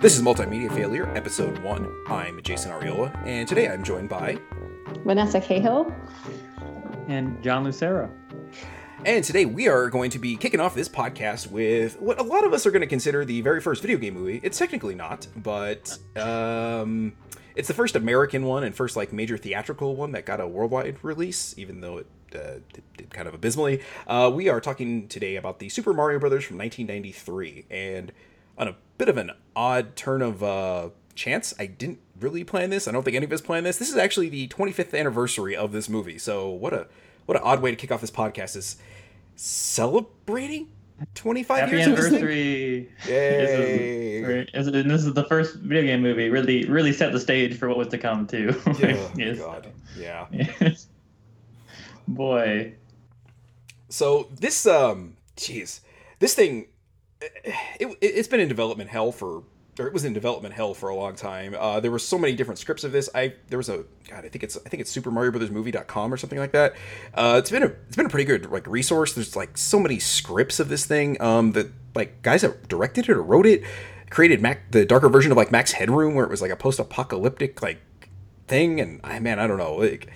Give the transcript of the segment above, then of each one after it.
This is Multimedia Failure, Episode 1. I'm Jason Ariola, and today I'm joined by. Vanessa Cahill. And John Lucero. And today we are going to be kicking off this podcast with what a lot of us are going to consider the very first video game movie. It's technically not, but um, it's the first American one and first like major theatrical one that got a worldwide release, even though it uh, did, did kind of abysmally. Uh, we are talking today about the Super Mario Brothers from 1993, and on a bit of an odd turn of uh, chance, I didn't really plan this. I don't think any of us planned this. This is actually the 25th anniversary of this movie, so what a what an odd way to kick off this podcast is celebrating 25 Happy years anniversary! Yay. This is, and this is the first video game movie. Really, really set the stage for what was to come too. Oh, Yes. God. Yeah. Yes. Boy, So this um jeez. This thing it, it it's been in development hell for or it was in development hell for a long time. Uh, there were so many different scripts of this. I there was a God, I think it's I think it's Super Mario Brothers Movie.com or something like that. Uh, it's been a it's been a pretty good like resource. There's like so many scripts of this thing. Um, that like guys that directed it or wrote it created Mac the darker version of like Max Headroom where it was like a post apocalyptic like thing. And I man, I don't know. Like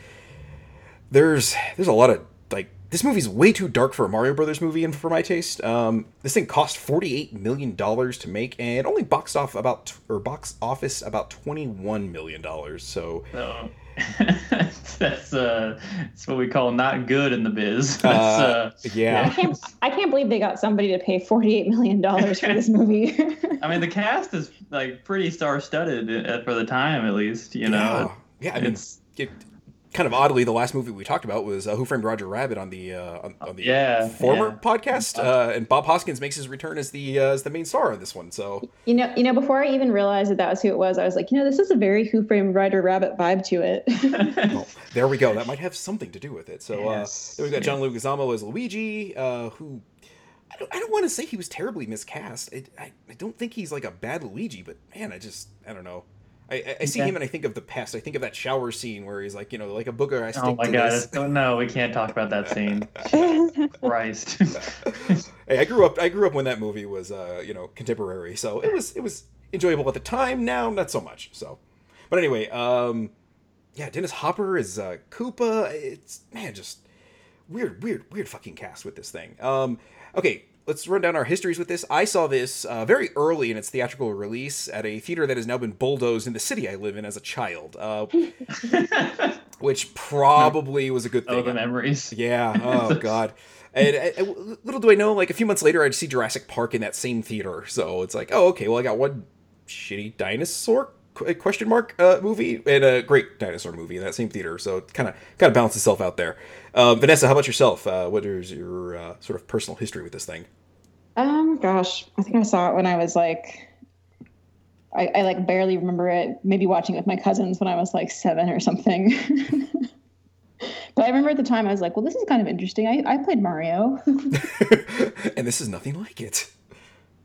there's there's a lot of like this movie's way too dark for a Mario Brothers movie and for my taste. Um, this thing cost forty eight million dollars to make and it only boxed off about or box office about twenty one million dollars. So so that's uh, that's what we call not good in the biz. That's, uh, uh, I yeah, can't, I can't believe they got somebody to pay $48 million for this movie. I mean, the cast is like pretty star-studded uh, for the time, at least. You know, yeah, yeah. I mean, it's it, kind of oddly, the last movie we talked about was uh, Who Framed Roger Rabbit on the uh, on, on the Yeah, former yeah. podcast, uh, and Bob Hoskins makes his return as the uh, as the main star of this one. So you know, you know, before I even realized that that was who it was, I was like, you know, this is a very Who Framed Roger Rabbit vibe to it. Well, there we go. That might have something to do with it. So Yes. uh, then we've got John Leguizamo as Luigi, uh, who I don't, I don't want to say he was terribly miscast. I, I, I don't think he's like a bad Luigi, but man, I just I don't know. I, I, I see Okay. him and I think of the past. I think of that shower scene where he's like, you know, like a booger. I Oh my god! Oh no, we can't talk about that scene. Christ. Hey, I grew up. I grew up when that movie was, uh, you know, contemporary. So it was it was enjoyable at the time. Now, not so much. So, but anyway, um, yeah, Dennis Hopper is uh, Koopa. It's man, just weird, weird, weird fucking cast with this thing. Um, okay, let's run down our histories with this. I saw this uh, very early in its theatrical release at a theater that has now been bulldozed in the city I live in as a child, uh, which probably was a good thing. oh, the memories. Yeah. Oh God. And, and little do I know, like a few months later, I'd see Jurassic Park in that same theater. So it's like, oh, okay. Well, I got one shitty dinosaur question mark uh, movie and a great dinosaur movie in that same theater. So it kind of kind of balances itself out there. Um, Vanessa, how about yourself? Uh, what is your uh, sort of personal history with this thing? um, gosh, I think I saw it when I was like, I, I like barely remember it. Maybe watching it with my cousins when I was like seven or something. but I remember at the time I was like, well, this is kind of interesting. I, I played Mario. and this is nothing like it.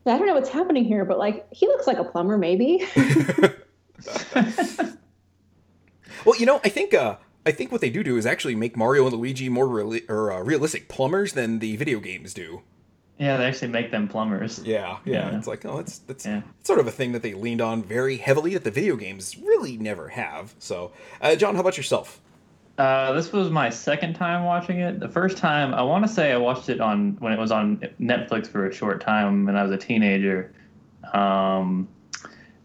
I don't know what's happening here, but like he looks like a plumber, maybe. Well, you know, I think uh, I think what they do do is actually make Mario and Luigi more reali- or uh, realistic plumbers than the video games do. Yeah, they actually make them plumbers. Yeah, yeah. Yeah. It's like, oh, that's that's Yeah. sort of a thing that they leaned on very heavily that the video games really never have. So, uh, John, how about yourself? Uh, this was my second time watching it. The first time, I want to say I watched it on when it was on Netflix for a short time when I was a teenager. Um,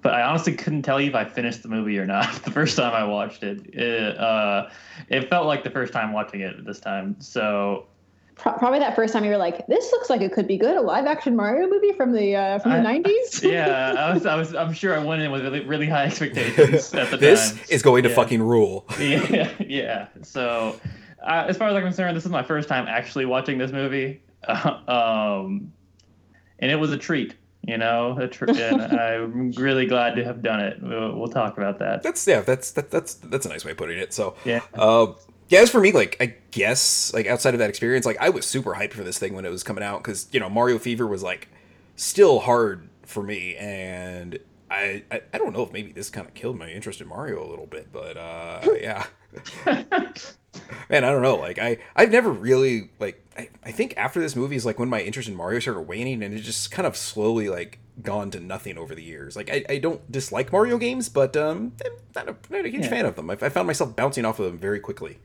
but I honestly couldn't tell you if I finished the movie or not the first time I watched it. It, uh, it felt like the first time watching it this time. So Pro- Probably that first time you were like, "This looks like it could be good." A live action Mario movie from the uh, from the I- nineties. yeah, I was, I was, I'm sure I went in with really, really high expectations at the This time. is going to Yeah. fucking rule. yeah, yeah. So, uh, as far as I'm concerned, this is my first time actually watching this movie, um, and it was a treat. You know, tr- and I'm really glad to have done it. We'll, we'll talk about that. That's yeah. That's that, that's that's a nice way of putting it. So, Yeah. Uh, yeah, as for me, like I guess, like outside of that experience, like I was super hyped for this thing when it was coming out because you know Mario Fever was like still hard for me, and I, I, I don't know if maybe this kind of killed my interest in Mario a little bit, but uh, yeah. Man, I don't know. Like I, I've never really like. I, I think after this movie is like when my interest in Mario started waning, and it just kind of slowly like gone to nothing over the years. Like I, I don't dislike Mario games, but um, I'm not a, not a huge Yeah. fan of them. I, I found myself bouncing off of them very quickly.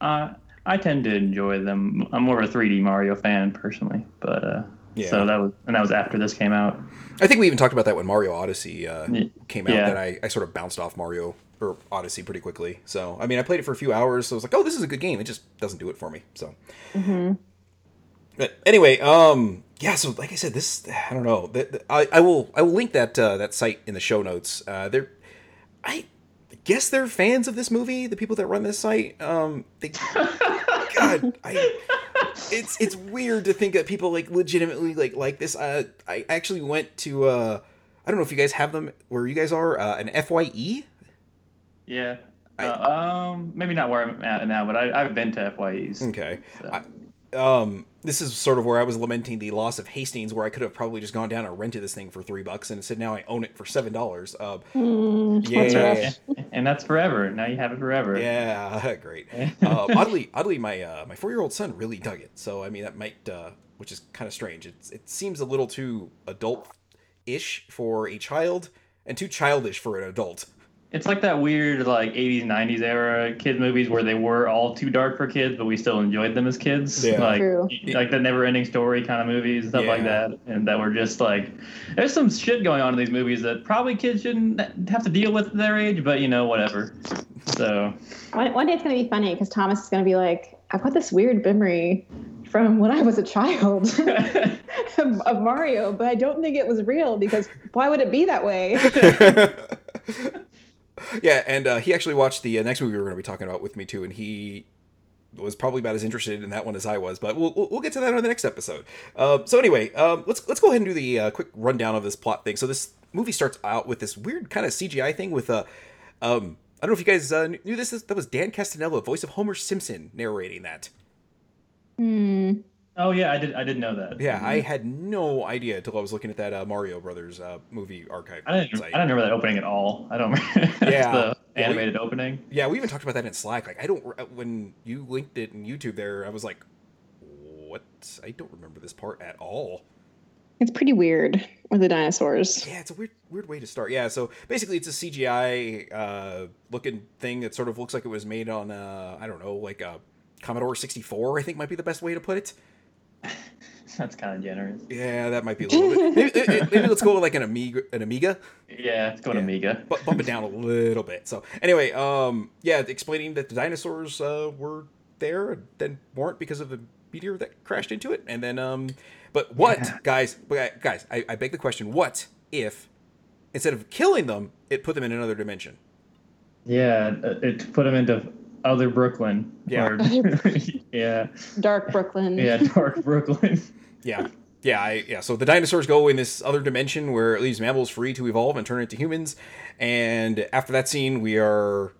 Uh, I tend to enjoy them. I'm more of a 3D Mario fan personally, but uh, Yeah. so that was and that was after this came out. I think we even talked about that when Mario Odyssey uh, came out. yeah. That I, I sort of bounced off Mario or Odyssey pretty quickly. So I mean, I played it for a few hours. So I was like, oh, this is a good game. It just doesn't do it for me. So. But anyway, um, yeah. So like I said, this I don't know. The, the- I, I will I will link that uh, that site in the show notes. Uh, they're I guess they're fans of this movie. The people that run this site. Um, they, God, I it's it's weird to think that people like legitimately like like this. Uh, I actually went to uh, I don't know if you guys have them where you guys are uh, an FYE. Yeah. I- Uh, um, maybe not where I'm at now, but I, I've been to FYEs. Okay. so. I- um, this is sort of where I was lamenting the loss of Hastings, where I could have probably just gone down and rented this thing for three bucks, and instead now I own it for seven dollars. Uh, Mm, Yeah. that's rough. Yeah. and that's forever. Now you have it forever. yeah, great. Uh, oddly, oddly, my uh, my four year old son really dug it. So I mean, that might, uh, which is kind of strange. It's it seems a little too adult ish for a child, and too childish for an adult. It's like that weird like 80s 90s era kid movies where they were all too dark for kids, but we still enjoyed them as kids. Yeah. Like True. like the never ending story kind of movies, stuff like that. And that were just like there's some shit going on in these movies that probably kids shouldn't have to deal with at their age, but you know, whatever. So One, one day it's going to be funny because Thomas is going to be like, I've got this weird memory from when I was a child of, of Mario, but I don't think it was real because why would it be that way? yeah, and uh, he actually watched the uh, next movie we were going to be talking about with me too, and he was probably about as interested in that one as I was. But we'll we'll, get to that on the next episode. Uh, so anyway, um, let's let's go ahead and do the uh, quick rundown of this plot thing. So this movie starts out with this weird kind of CGI thing with a. Um, I don't know if you guys uh, knew this. That was Dan Castellaneta, voice of Homer Simpson, narrating that. Hmm. Oh yeah, I did I didn't know that. Yeah, I had no idea until I was looking at that uh, Mario Brothers uh, movie archive I didn't, I site. don't remember that opening at all. I don't remember Yeah. the Yeah, we- animated opening. Yeah, we even talked about that in Slack. Like, I don't when you linked it in YouTube there, I was like, "What? I don't remember this part at all." It's pretty weird with the dinosaurs. Yeah, it's a weird, weird way to start. Yeah, so basically, it's a CGI uh, looking thing that sort of looks like it was made on, uh, I don't know, like a Commodore 64. I think might be the best way to put it. That's kind of generous. Yeah, that might be a little bit. Maybe, maybe let's go with like an Amiga. An Amiga. Yeah, it's going Yeah. Amiga. bu- bump it down a little bit. So anyway, um, yeah, explaining that the dinosaurs uh, were there, and then weren't because of the meteor that crashed into it, and then um, but what, Yeah. guys, but guys, I, I beg the question: what if instead of killing them, it put them in another dimension? Yeah, uh, it put them into other Brooklyn. Yeah. Or- yeah. Dark Brooklyn. Yeah, dark Brooklyn. Yeah. Yeah, I, yeah. So the dinosaurs go in this other dimension where it leaves mammals free to evolve and turn into humans. And after that scene, we are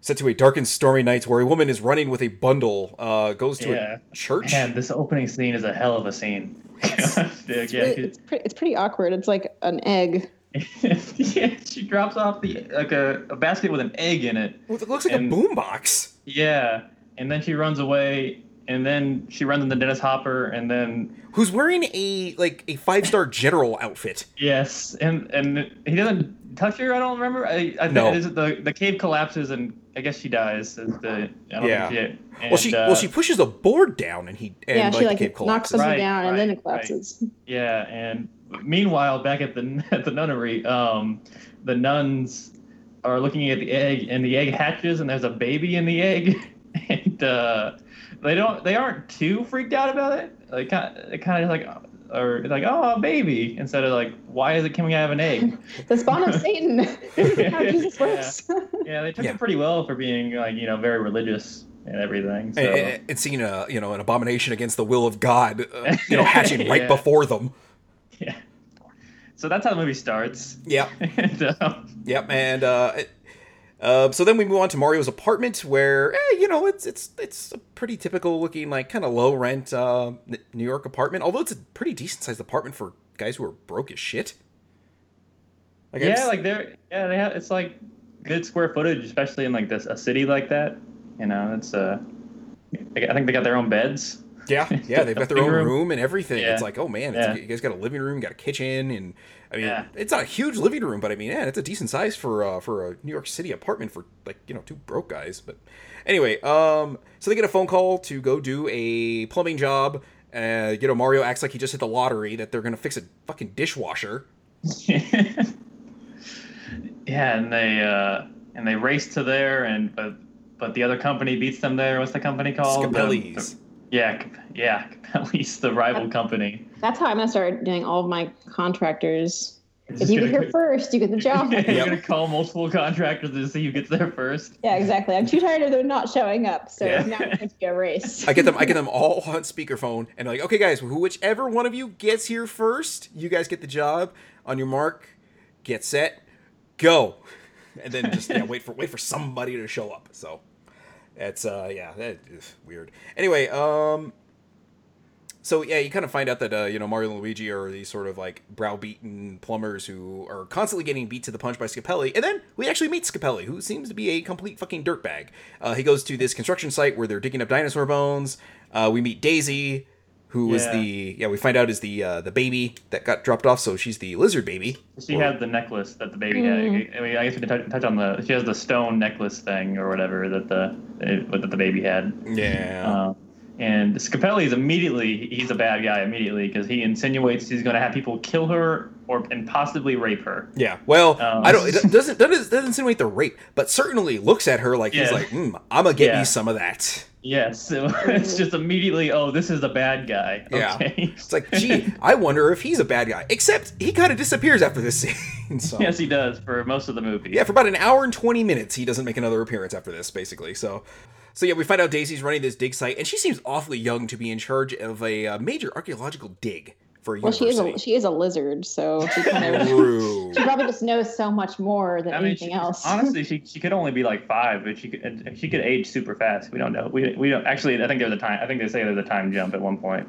set to a dark and stormy night where a woman is running with a bundle, uh, goes to Yeah. a church. Man, this opening scene is a hell of a scene. yeah, It's, yeah, really- it's, pretty, it's pretty awkward. It's like an egg. yeah, she drops off the like a, a basket with an egg in it. Well, it looks like And- a boombox. Yeah, and then she runs away, and then she runs into Dennis Hopper, and then Who's wearing a like a five star general outfit? yes, and and he doesn't touch her. I don't remember. I, I No. think is the the cave collapses, and I guess she dies. Is the I don't Yeah. think she, well, she uh, well she pushes a board down and he and yeah, like, she the like cave knocks collapses. something Right, down and then it collapses. Yeah, and meanwhile, back at the at the nunnery, um, the nuns are looking at the egg, and the egg hatches, and there's a baby in the egg, and uh, they don't they aren't too freaked out about it. Like kind of, kind of like or like oh a baby instead of like why is it coming out of an egg? The spawn of Satan. this is how Jesus works. yeah, they took Yeah. it pretty well for being like you know very religious and everything. So. Seeing a you know an abomination against the will of God, uh, you know, hatching right before them. yeah. So that's how the movie starts. Yep. and, um, Yep, and uh, it- uh, so then we move on to Mario's apartment, where eh, you know it's it's it's a pretty typical looking like kind of low rent uh, New York apartment. Although it's a pretty decent sized apartment for guys who are broke as shit. Like, yeah, just- like they're yeah they have it's like good square footage, especially in like this a city like that. You know, it's uh, I think they got their own beds. Yeah, yeah, they've got their own room. room. and everything. Yeah. It's like, oh man, it's, Yeah. you guys got a living room, got a kitchen, and I mean, Yeah. it's not a huge living room, but I mean, yeah, it's a decent size for uh, for a New York City apartment for like you know two broke guys. But anyway, um, so they get a phone call to go do a plumbing job. Uh, you know, Mario acts like he just hit the lottery that they're gonna fix a fucking dishwasher. yeah, and they uh, and they race to there, and but but the other company beats them there. What's the company called? The- Scapelli's. the- yeah, yeah. At least the rival company. That's how I'm gonna start doing all of my contractors. It's If you get here first, you get the job. You're Yep. gonna call multiple contractors to see who gets there first. Yeah, exactly. I'm too tired of them not showing up, so Yeah. now it's going to be a race. I get them. I get them all on speakerphone, and like, okay, guys, who, whichever one of you gets here first, you guys get the job. On your mark, get set, go, and then just yeah, wait for wait for somebody to show up. So it's uh yeah, that is weird. Anyway, um. So yeah, you kind of find out that uh, you know Mario and Luigi are these sort of like browbeaten plumbers who are constantly getting beat to the punch by Scapelli, and then we actually meet Scapelli, who seems to be a complete fucking dirtbag. Uh, he goes to this construction site where they're digging up dinosaur bones. Uh, we meet Daisy, who was Yeah. the yeah we find out is the uh, the baby that got dropped off, so she's the lizard baby. She Or- had the necklace that the baby Mm. had. I mean, I guess we can touch, touch on the. She has the stone necklace thing or whatever that the it, that the baby had. yeah. Uh, and Scapelli is immediately he's a bad guy immediately because he insinuates he's going to have people kill her or and possibly rape her. Yeah. Well, Um, I don't. It doesn't doesn't doesn't insinuate the rape, but certainly looks at her like he's like, mm, "I'm gonna get Yeah. you some of that." Yes, it's just immediately oh this is a bad guy. Yeah. Okay. It's like, gee, I wonder if he's a bad guy. Except he kind of disappears after this scene. So yes, he does for most of the movie. yeah, for about an hour and twenty minutes, he doesn't make another appearance after this, basically. So. So yeah, we find out Daisy's running this dig site, and she seems awfully young to be in charge of a uh, major archaeological dig for a Well, she is a she is a lizard, so she kind of she probably just knows so much more than I mean, anything she, else. honestly, she, she could only be like five, but she could she could age super fast. We don't know. We, we don't actually. I think there's a time. I think they say there's a time jump at one point.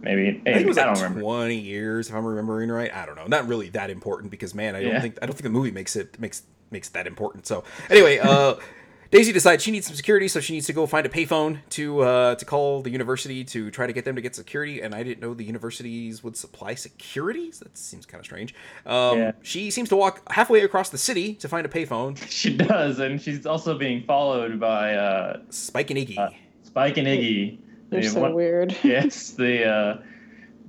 Maybe. I think it was I like don't remember. twenty years, if I'm remembering right. I don't know. Not really that important because man, I don't Yeah. think I don't think the movie makes it makes makes that important. So anyway, uh, Daisy decides she needs some security, so she needs to go find a payphone to uh, to call the university to try to get them to get security. And I didn't know the universities would supply security. So that seems kind of strange. Um, Yeah. She seems to walk halfway across the city to find a payphone. She does, and she's also being followed by uh, Spike and Iggy. Uh, Spike and Iggy. They're The so one- weird. Yes, the uh,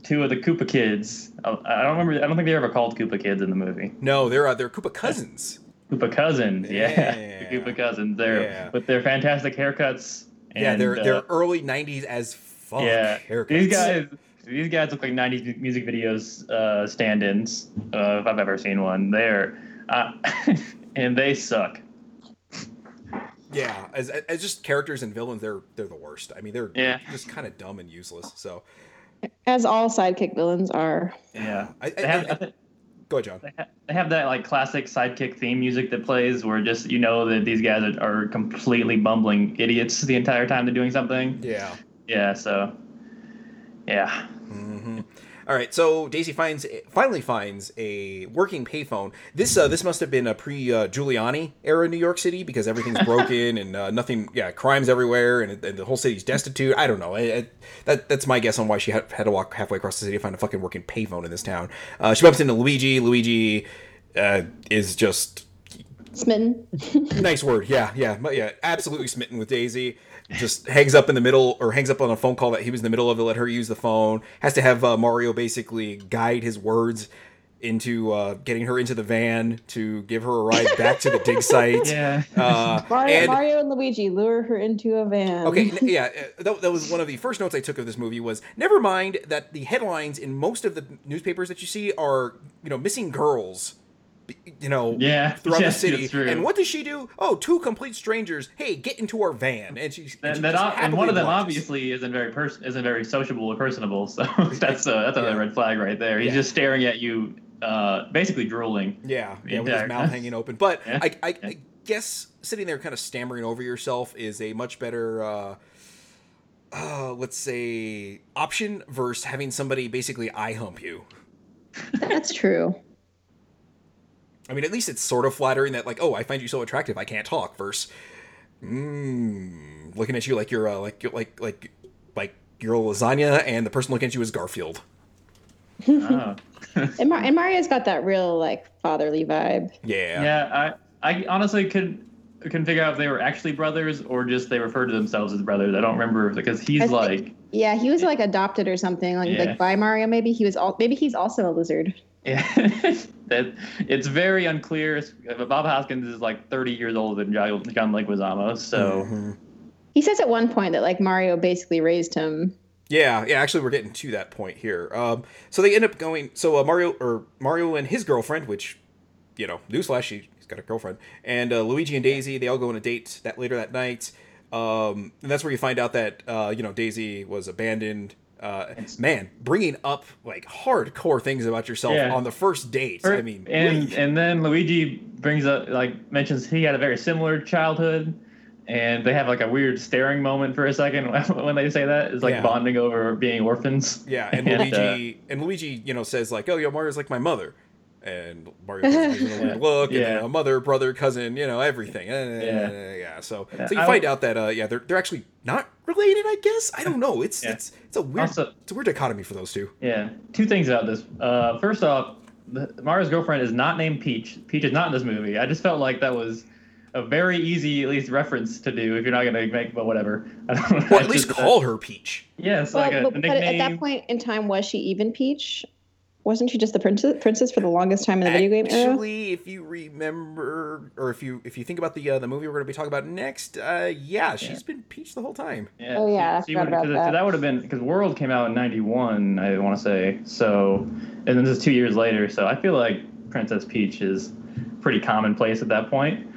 two of the Koopa kids. I I don't remember. I don't think they ever called Koopa kids in the movie. no, they're uh, they're Koopa cousins. Koopa cousins. Yeah, Yeah. the Koopa cousins. They're Yeah. with their fantastic haircuts. yeah, they're uh, they're early '90s as fuck. yeah. haircuts. These guys. These guys look like '90s music videos uh, stand-ins, uh, if I've ever seen one. They're, uh, and they suck. Yeah, as, as just characters and villains, they're they're the worst. I mean, they're Yeah. just kind of dumb and useless. So, As all sidekick villains are. Yeah, I, I, they have, I- I thi- go ahead, John. they ha- they have that like classic sidekick theme music that plays, where just you know that these guys are, are completely bumbling idiots the entire time they're doing something. Yeah. Yeah, so yeah, hmm All right, so Daisy finds finally finds a working payphone. This uh, this must have been a pre uh, Giuliani era New York City because everything's broken and uh, nothing. Yeah, crimes everywhere and, and the whole city's destitute. I don't know. I, I, that that's my guess on why she had, had to walk halfway across the city to find a fucking working payphone in this town. Uh, she bumps into Luigi. Luigi uh, is just Smitten. nice word. Yeah, yeah, but yeah, absolutely smitten with Daisy. Just hangs up in the middle, or hangs up on a phone call that he was in the middle of to let her use the phone. Has to have uh, Mario basically guide his words into uh, getting her into the van to give her a ride back to the dig site. yeah. Uh, Mario, and Mario and Luigi lure her into a van. okay, n- yeah, uh, that, that was one of the first notes I took of this movie. Was never mind that the headlines in most of the newspapers that you see are you know missing girls. B- You know, Yeah, throughout yes, the city. And what does she do? Oh, two complete strangers. Hey, get into our van, and she. and And, she that, just and one of them happily obviously isn't very pers- isn't very sociable or personable. So that's uh, that's another Yeah. red flag right there. He's Yeah. just staring at you, uh, basically drooling. Yeah, yeah, with his mouth hanging open. But Yeah. I, I, I guess sitting there kind of stammering over yourself is a much better, uh, uh, let's say, option versus having somebody basically eye hump you. That's true. I mean, at least it's sort of flattering that like, oh, I find you so attractive, I can't talk. Versus, mm, looking at you like you're uh, like like like like you're a lasagna, and the person looking at you is Garfield. Oh. And, Mar- and Mario's got that real like fatherly vibe. Yeah. yeah, I I honestly could couldn't figure out if they were actually brothers or just they referred to themselves as brothers. I don't remember because he's think- like Yeah, he was like adopted or something, like Yeah. like by Mario. Maybe he was all. Maybe he's also a lizard. Yeah, that it's very unclear. Bob Hoskins is like 30 years older than John, John Leguizamo, so Mhm. He says at one point that like Mario basically raised him. Yeah, yeah. Actually, we're getting to that point here. Um, so they end up going. So uh, Mario or Mario and his girlfriend, which, you know, newsflash, she, he's got a girlfriend, and uh, Luigi and Daisy, they all go on a date that later that night. Um, and that's where you find out that uh, you know Daisy was abandoned. Uh, man, bringing up like hardcore things about yourself Yeah. on the first date. I mean, and really. and then Luigi brings up like mentions he had a very similar childhood, and they have like a weird staring moment for a second when they say that. It's like Yeah. bonding over being orphans. Yeah, and uh, Luigi and Luigi, you know, says like, "Oh, yeah, Mario's like my mother," and Mario gives him a weird look, and Yeah. then a mother, brother, cousin, you know, everything. Eh, Yeah. yeah. So, Yeah, so you I find w- out that uh, yeah, they're they're actually not related. I guess I don't know. It's Yeah. it's it's a weird Also- it's a weird dichotomy for those two. Yeah, two things about this. Uh, first off, the, Mario's girlfriend is not named Peach. Peach is not in this movie. I just felt like that was a very easy, at least, reference to do if you're not gonna make, but whatever. I don't know. Well, at least call her Peach. Yes, Well, like a, but, a but at that point in time, was she even Peach? Wasn't she just the princess, princess for the longest time in the video game era? Actually, if you remember, or if you if you think about the uh, the movie we're going to be talking about next, uh, yeah, she's been Peach the whole time. Yeah, Oh, yeah, I she, she forgot would, about that. So that would have been because World came out in '91, I want to say. So, and then this is two years later. So I feel like Princess Peach is pretty commonplace at that point.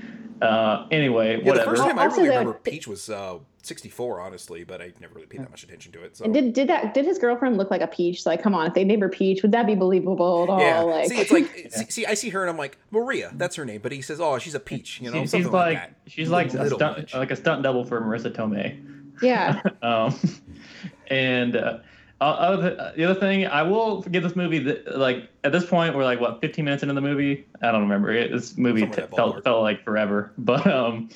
Uh, anyway, Yeah, the first time I Also, really the- remember Peach was uh, 64, honestly, but I never really paid that much attention to it. So And did did that did his girlfriend look like a Peach? Like, come on, if they named her Peach, would that be believable at all? Yeah. Like, see, it's like see, see, I see her and I'm like Maria, that's her name, but he says, "Oh, she's a peach," you know, She- something she's like, like, that. she's like a Little stunt, much. like a stunt double for Marisa Tomei. yeah, Um, and uh, uh, other, the other thing, I will give this movie that, like at this point, we're like what 15 minutes into the movie. I don't remember. It, this movie t- felt felt like forever, but um,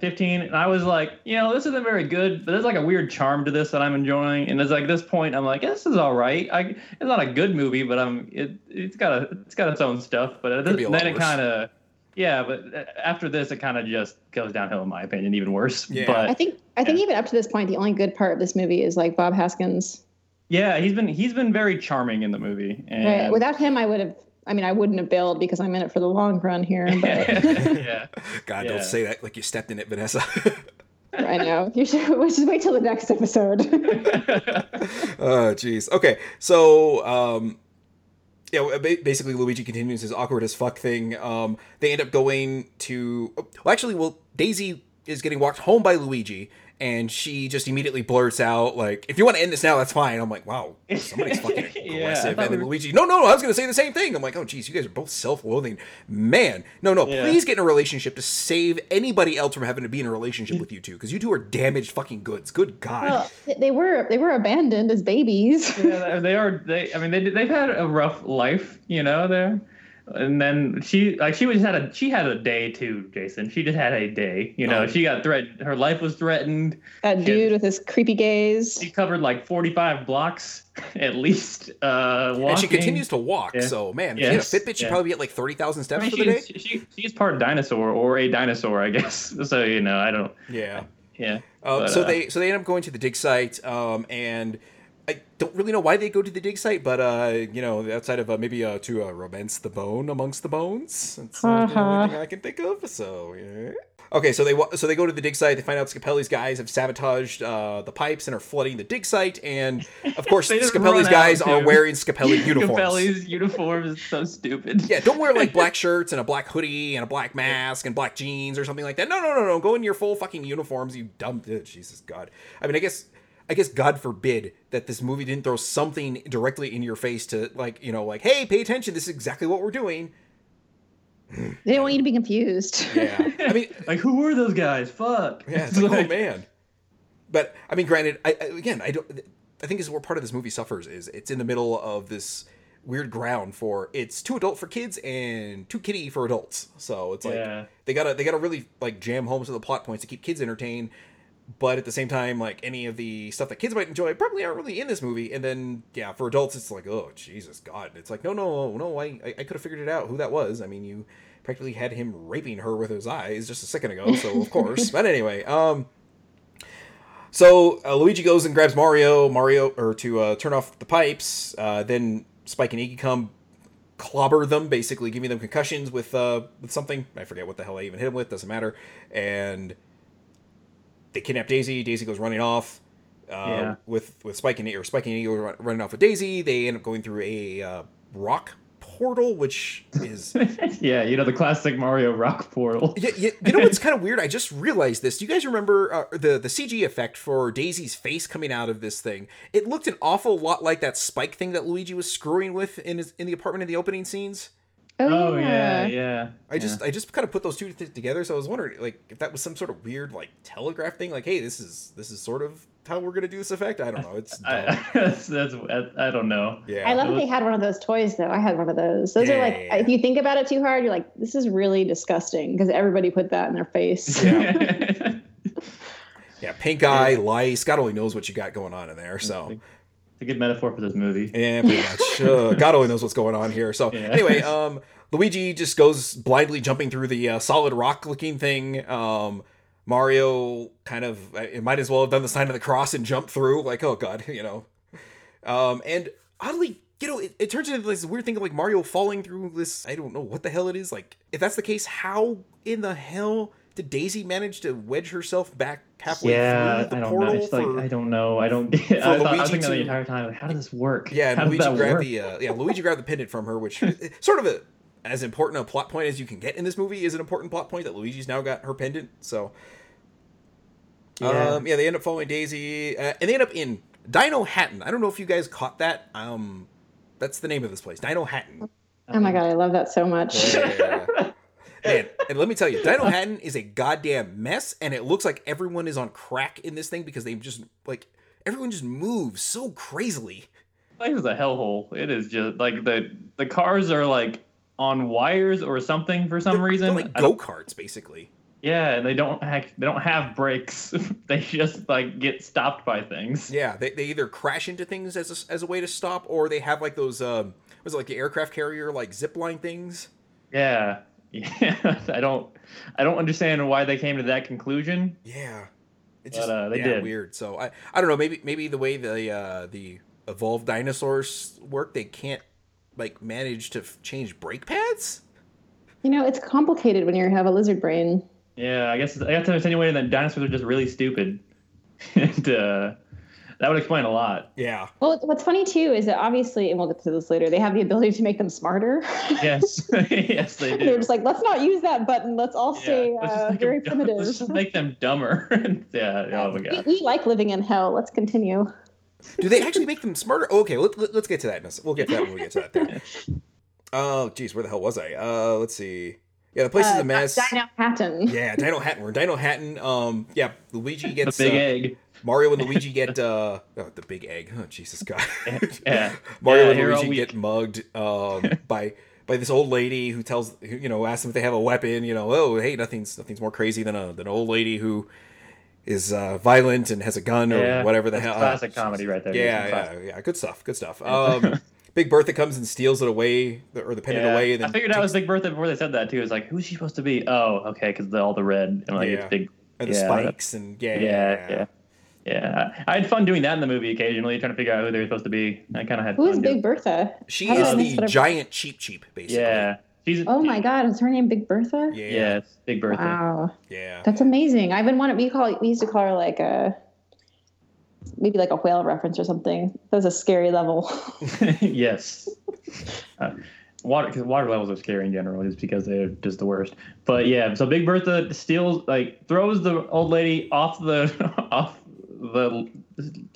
15, and I was like, you know, this isn't very good, but there's like a weird charm to this that I'm enjoying. And it's like this point, I'm like, this is all right. I, it's not a good movie, but I'm it it's got a it's got its own stuff. But at Could this, be a lot then it kind of. Yeah, but uh, after this, it kind of just goes downhill, in my opinion, even worse. Yeah. But I think I think Yeah. even up to this point, the only good part of this movie is like Bob Hoskins. Yeah, he's been he's been very charming in the movie. And Right. Without him, I would have. I mean, I wouldn't have bailed because I'm in it for the long run here. But yeah, God, Yeah. don't say that like you stepped in it, Vanessa. I know you should. We should wait till the next episode. oh, jeez. Okay, so um, yeah, basically Luigi continues his awkward as fuck thing. Um, they end up going to. Well, actually, well, Daisy is getting walked home by Luigi, and she just immediately blurts out like, "If you want to end this now, that's fine." I'm like, "Wow, somebody's fucking aggressive." thought and then we were- Luigi, "No, no, no, I was gonna say the same thing." I'm like, "Oh, geez, you guys are both self-loathing, man. No, no, Yeah. please get in a relationship to save anybody else from having to be in a relationship with you two, because you two are damaged fucking goods. Good God." well, they were they were abandoned as babies. yeah, they are. They, I mean, they they've had a rough life, you know. There, and then she like she was had a she had a day too, Jason. She just had a day, you know. Oh. She got threatened. Her life was threatened. That dude with his creepy gaze. She covered like forty five blocks at least. Uh, walking. And she continues to walk. Yeah. So man, Yes. if she had a Fitbit, she'd Yeah. probably get like thirty thousand I steps mean, for the day. she's, she, she's part dinosaur or a dinosaur, I guess. So you know, I don't. Yeah. Yeah. Um, But, so uh, they so they end up going to the dig site, um, and I don't really know why they go to the dig site, but uh, you know, outside of uh, maybe uh, to uh, romance the bone amongst the bones. That's uh, the Uh-huh. only thing I can think of. So yeah. Okay, so they so they go to the dig site. They find out Scapelli's guys have sabotaged uh, the pipes and are flooding the dig site, and of course, Scapelli's guys are wearing Scapelli uniforms. Scapelli's uniform is so stupid. Yeah, don't wear like black shirts and a black hoodie and a black mask and black jeans or something like that. No, no, no, no. Go in your full fucking uniforms, you dumb ugh, Jesus God. I mean, I guess I guess God forbid that this movie didn't throw something directly in your face to like, you know, like, hey, pay attention, this is exactly what we're doing. They don't want you to be confused. Yeah. I mean, like who were those guys? Fuck. yeah, it's like, oh man. But I mean, granted, I, I again, I don't. I think is where part of this movie suffers is it's in the middle of this weird ground for it's too adult for kids and too kiddie for adults. So it's like Yeah. they gotta they gotta really like jam home some of the plot points to keep kids entertained. But at the same time, like any of the stuff that kids might enjoy probably aren't really in this movie. And then yeah, for adults, it's like oh Jesus God, it's like no no no I I, I could have figured it out who that was. I mean you practically had him raping her with his eyes just a second ago, so of course. But anyway, um. So uh, Luigi goes and grabs Mario, Mario, or to uh, turn off the pipes. Uh, then Spike and Iggy come, clobber them, basically giving them concussions with uh, with something. I forget what the hell I even hit him with. Doesn't matter. And they kidnap Daisy. Daisy goes running off. Uh, Yeah. With with Spike and or Spike and run- running off with Daisy. They end up going through a uh, rock portal, which is yeah, you know the classic Mario rock portal. Yeah, yeah, you know what's kind of weird? I just realized this. Do you guys remember uh, the the CG effect for Daisy's face coming out of this thing? It looked an awful lot like that spike thing that Luigi was screwing with in his in the apartment in the opening scenes. Oh, oh yeah, yeah. I just I just kind of put those two th- together. So I was wondering like if that was some sort of weird like telegraph thing. Like, hey, this is this is sort of how we're gonna do this effect. I don't know. It's dumb. I, that's, that's I don't know. yeah. I love that they had one of those toys though. I had one of those. Those are like, Yeah. if you think about it too hard, you're like, this is really disgusting because everybody put that in their face. Yeah. yeah, pink eye, lice. God only knows what you got going on in there. So. It's a good metaphor for this movie. Yeah, pretty much. Uh, God only knows what's going on here. So Yeah. anyway, um, Luigi just goes blindly jumping through the uh, solid rock looking thing. Um, Mario kind of it might as well have done the sign of the cross and jumped through. Like, oh god, you know. Um, and oddly, you know, it, it turns into this weird thing of like Mario falling through this. I don't know what the hell it is. Like, if that's the case, how in the hell did Daisy manage to wedge herself back halfway Yeah, through the I don't portal? know. It's like I don't know. I don't. I, thought, I was thinking to- the entire time, like, how does this work? Yeah, how Luigi grabbed work? the uh, yeah Luigi grabbed the pendant from her, which sort of a as important a plot point as you can get in this movie is an important plot point that Luigi's now got her pendant. So Yeah. um, yeah, they end up following Daisy, uh, and they end up in Dinohattan. I don't know if you guys caught that. Um, that's the name of this place, Dinohattan. Oh my god, I love that so much. Yeah. Man, and let me tell you, Dinohattan is a goddamn mess, and it looks like everyone is on crack in this thing because they just like everyone just moves so crazily. place is a hellhole. It is just like the the cars are like on wires or something for some They're- reason. they're like go karts, basically. yeah, and they don't have they don't have brakes. they just like get stopped by things. Yeah, they, they either crash into things as a, as a way to stop, or they have like those um, was it like the aircraft carrier like zip line things? Yeah. Yeah. I don't I don't understand why they came to that conclusion. Yeah, it's But, just uh, they yeah, did. weird. So I I don't know. Maybe maybe the way the uh, the evolved dinosaurs work, they can't like manage to f- change brake pads. You know, it's complicated when you have a lizard brain. Yeah, I guess I guess I'm insinuating that dinosaurs are just really stupid. and uh that would explain a lot. Yeah, Well, what's funny too is that obviously, and we'll get to this later, they have the ability to make them smarter. Yes. yes, they do. They're just like, let's not use that button. Let's all Yeah, stay let's uh, very them dumb- primitive. Let's just make them dumber. yeah. Oh my god. we like living in hell. Let's continue. do they actually make them smarter? Oh, okay, let, let, us get to that. In a, s- we'll get to that when we get to that. There. Oh, geez, where the hell was I? Uh, let's see. Yeah, the place is Uh, a mess. Dino Hatton. Yeah, Dino Hatton. We're Dinohattan. Um, yeah, Luigi gets The big uh, egg. Mario and Luigi get uh oh, the big egg. Oh Jesus God. Yeah. Mario Yeah, and Luigi get mugged um by by this old lady who tells who, you know asks them if they have a weapon. You know, oh hey, nothing's nothing's more crazy than a than an old lady who is uh, violent and has a gun or Yeah, whatever the that's hell. classic Oh, comedy right there. Yeah, Classic. yeah, yeah. Good stuff. Good stuff. Um, Big Bertha comes and steals it away, or the pendant Yeah. away. And then I figured out it was Big Bertha before they said that too. It's like, who's she supposed to be? Oh, okay, because all the red and like Yeah. it's big. and the yeah, spikes and yeah, Yeah, yeah, yeah. I had fun doing that in the movie occasionally, trying to figure out who they were supposed to be. I kind of had Who is fun. Big doing- Bertha? She How did is the whatever- giant Cheep Cheep, basically. Yeah, she's. Oh my God, is her name Big Bertha? Yeah. Yeah, it's Big Bertha. Wow, Yeah. that's amazing. I've been wanting. We call we used to call her like a maybe like a whale reference or something. That was a scary level. yes. Uh, water, because water levels are scary in general, just because they're just the worst. But yeah, so Big Bertha steals, like, throws the old lady off the off the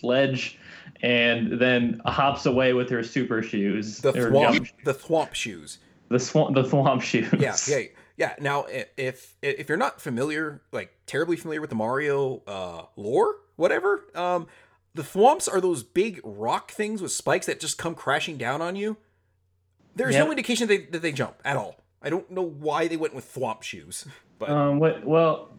ledge, and then hops away with her super shoes. The thwomp, jump- the thwomp shoes. the thwomp, the thwomp shoes. Yeah, yeah, yeah. Now, if if you're not familiar, like terribly familiar with the Mario uh, lore, whatever, um, the thwomps are those big rock things with spikes that just come crashing down on you. There's Yep. no indication that they, that they jump at all. I don't know why they went with thwomp shoes, but Um, what? Well,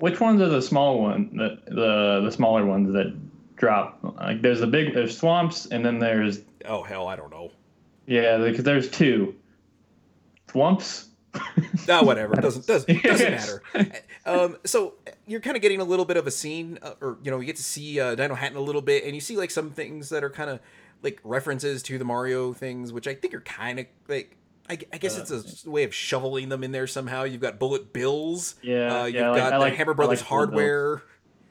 which ones are the small one? The the the smaller ones that drop? Like there's the big there's thwomps, and then there's oh hell, I don't know. yeah, because there's two thwomps. Ah, whatever. It doesn't doesn't doesn't matter. Um, so you're kind of getting a little bit of a scene, uh, or you know, you get to see uh, Dinohattan a little bit, and you see like some things that are kind of like references to the Mario things, which I think are kind of like. I, I guess Uh, it's a way of shoveling them in there somehow. You've got bullet bills. Yeah, uh, you've yeah, I like- got the like- Hammer Brothers like hardware.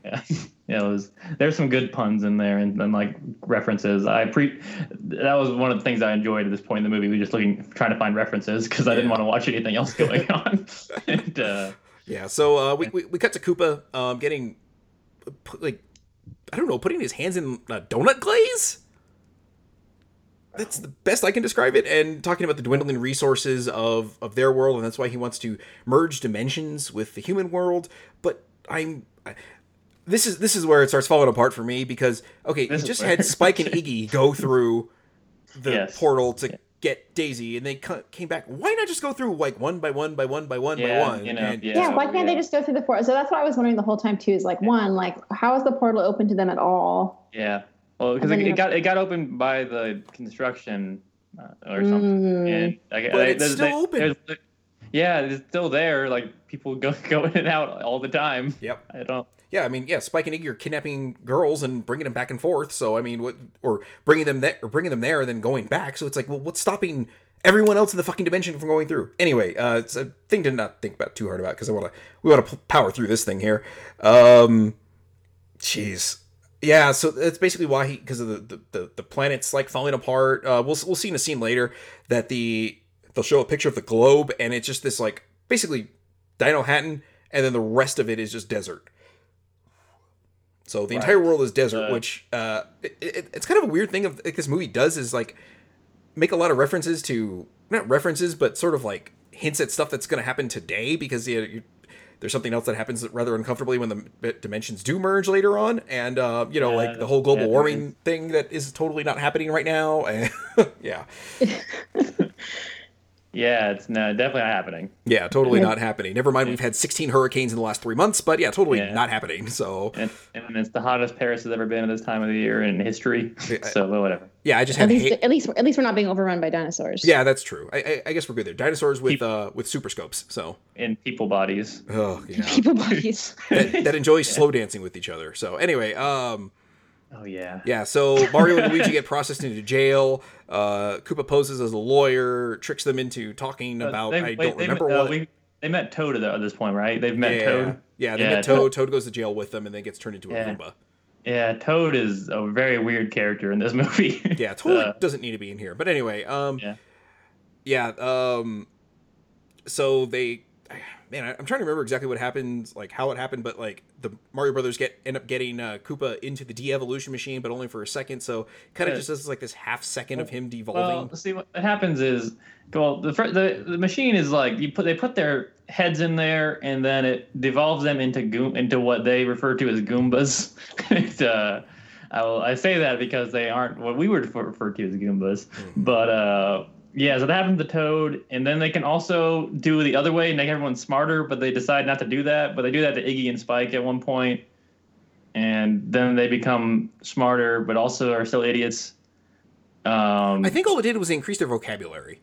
Yeah, yeah. It was there's some good puns in there, and then like references. I pre that was one of the things I enjoyed at this point in the movie. We were just looking trying to find references because I didn't want to watch anything else going on. and uh, Yeah, so uh, we, we we cut to Koopa um, getting like I don't know, putting his hands in uh, donut glaze. That's the best I can describe it, and talking about the dwindling resources of of their world, and that's why he wants to merge dimensions with the human world. But I'm. I, this is this is where it starts falling apart for me because okay, This he is just had Spike and Iggy go through the Yes. portal to get Daisy, and they cu- came back. Why not just go through like one by one by one by one by one? you know, and- yeah. Yeah, why can't they just go through the portal? So that's what I was wondering the whole time too. Is like one, like how is the portal open to them at all? yeah, well, because it, it got it got opened by the construction uh, or something. Mm. And I, But I- it's still they- open. Yeah, it's still there. Like people go go in and out all the time. Yep. I don't. Yeah, I mean, yeah, Spike and Iggy are kidnapping girls and bringing them back and forth. So I mean, what or bringing them there, or bringing them there and then going back. So it's like, well, what's stopping everyone else in the fucking dimension from going through? Anyway, uh, it's a thing to not think about too hard about because I want to we want to power through this thing here. Um, jeez. Yeah, so that's basically why he because of the, the, the, the planets like falling apart. Uh, we'll we'll see in a scene later that the they'll show a picture of the globe and it's just this like basically Dinohattan and then the rest of it is just desert. So the entire world is desert, Uh, which uh, it, it, it's kind of a weird thing of like this movie does is like make a lot of references to not references but sort of like hints at stuff that's going to happen today because you, you, there's something else that happens rather uncomfortably when the dimensions do merge later on and uh, you know Yeah, like the whole global yeah, warming is. thing that is totally not happening right now and yeah Yeah, it's no, definitely not happening. yeah totally not happening never mind we've had 16 hurricanes in the last three months but yeah totally Yeah. not happening so And, and it's the hottest Paris has ever been at this time of the year in history. Yeah, So but whatever. yeah i just At least, hate at least, at least we're not being overrun by dinosaurs. yeah that's true I, I, I guess we're good there dinosaurs with Keep- uh with super scopes so In people bodies. oh yeah People bodies. that, that enjoy slow dancing with each other. So anyway, um, Oh yeah. yeah. So Mario and Luigi get processed into jail. Uh, Koopa poses as a lawyer, tricks them into talking Uh, about they- I wait, don't remember uh, what. we- they met Toad at this point, right? They've met yeah, Toad. yeah. They Yeah, met Toad. Toad goes to jail with them, and then gets turned into a Yeah. Goomba. Yeah, Toad is a very weird character in this movie. Yeah, totally Uh, doesn't need to be in here. But anyway, um, Yeah. yeah. Um, so they, man, I- I'm trying to remember exactly what happened, like how it happened, but like the Mario Brothers get end up getting uh, Koopa into the de-evolution machine, but only for a second. So kind of Yeah. just does like this half second of him devolving. Well, see what happens is, well, the the the machine is like you put they put their heads in there and then it devolves them into goom into what they refer to as goombas. it, uh, I will, I say that because they aren't what we would refer, refer to as goombas, but uh. Yeah, so that happens to Toad, and then they can also do the other way and make everyone smarter, but they decide not to do that. But they do that to Iggy and Spike at one point, and then they become smarter, but also are still idiots. Um, I think all it did was increase their vocabulary.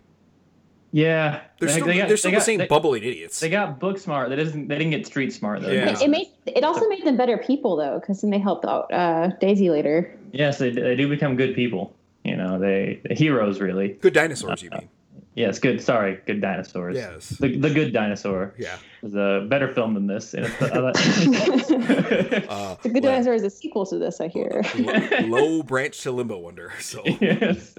yeah, They're They- still, they got- they're still they the same they, bubbling idiots. They got book smart. They didn't. They didn't get street smart though. Yeah. It, it made it also made them better people though, because then they helped out uh, Daisy later. Yes, they, they do become good people. You know, they the heroes really. Good dinosaurs, you mean? Yes, good. Sorry, good dinosaurs. Yes. The, the good dinosaur Yeah. is a better film than this. And it's, the Uh, Good well, Dinosaur is a sequel to this, I hear. low branch to Limbo Wonder. So yes.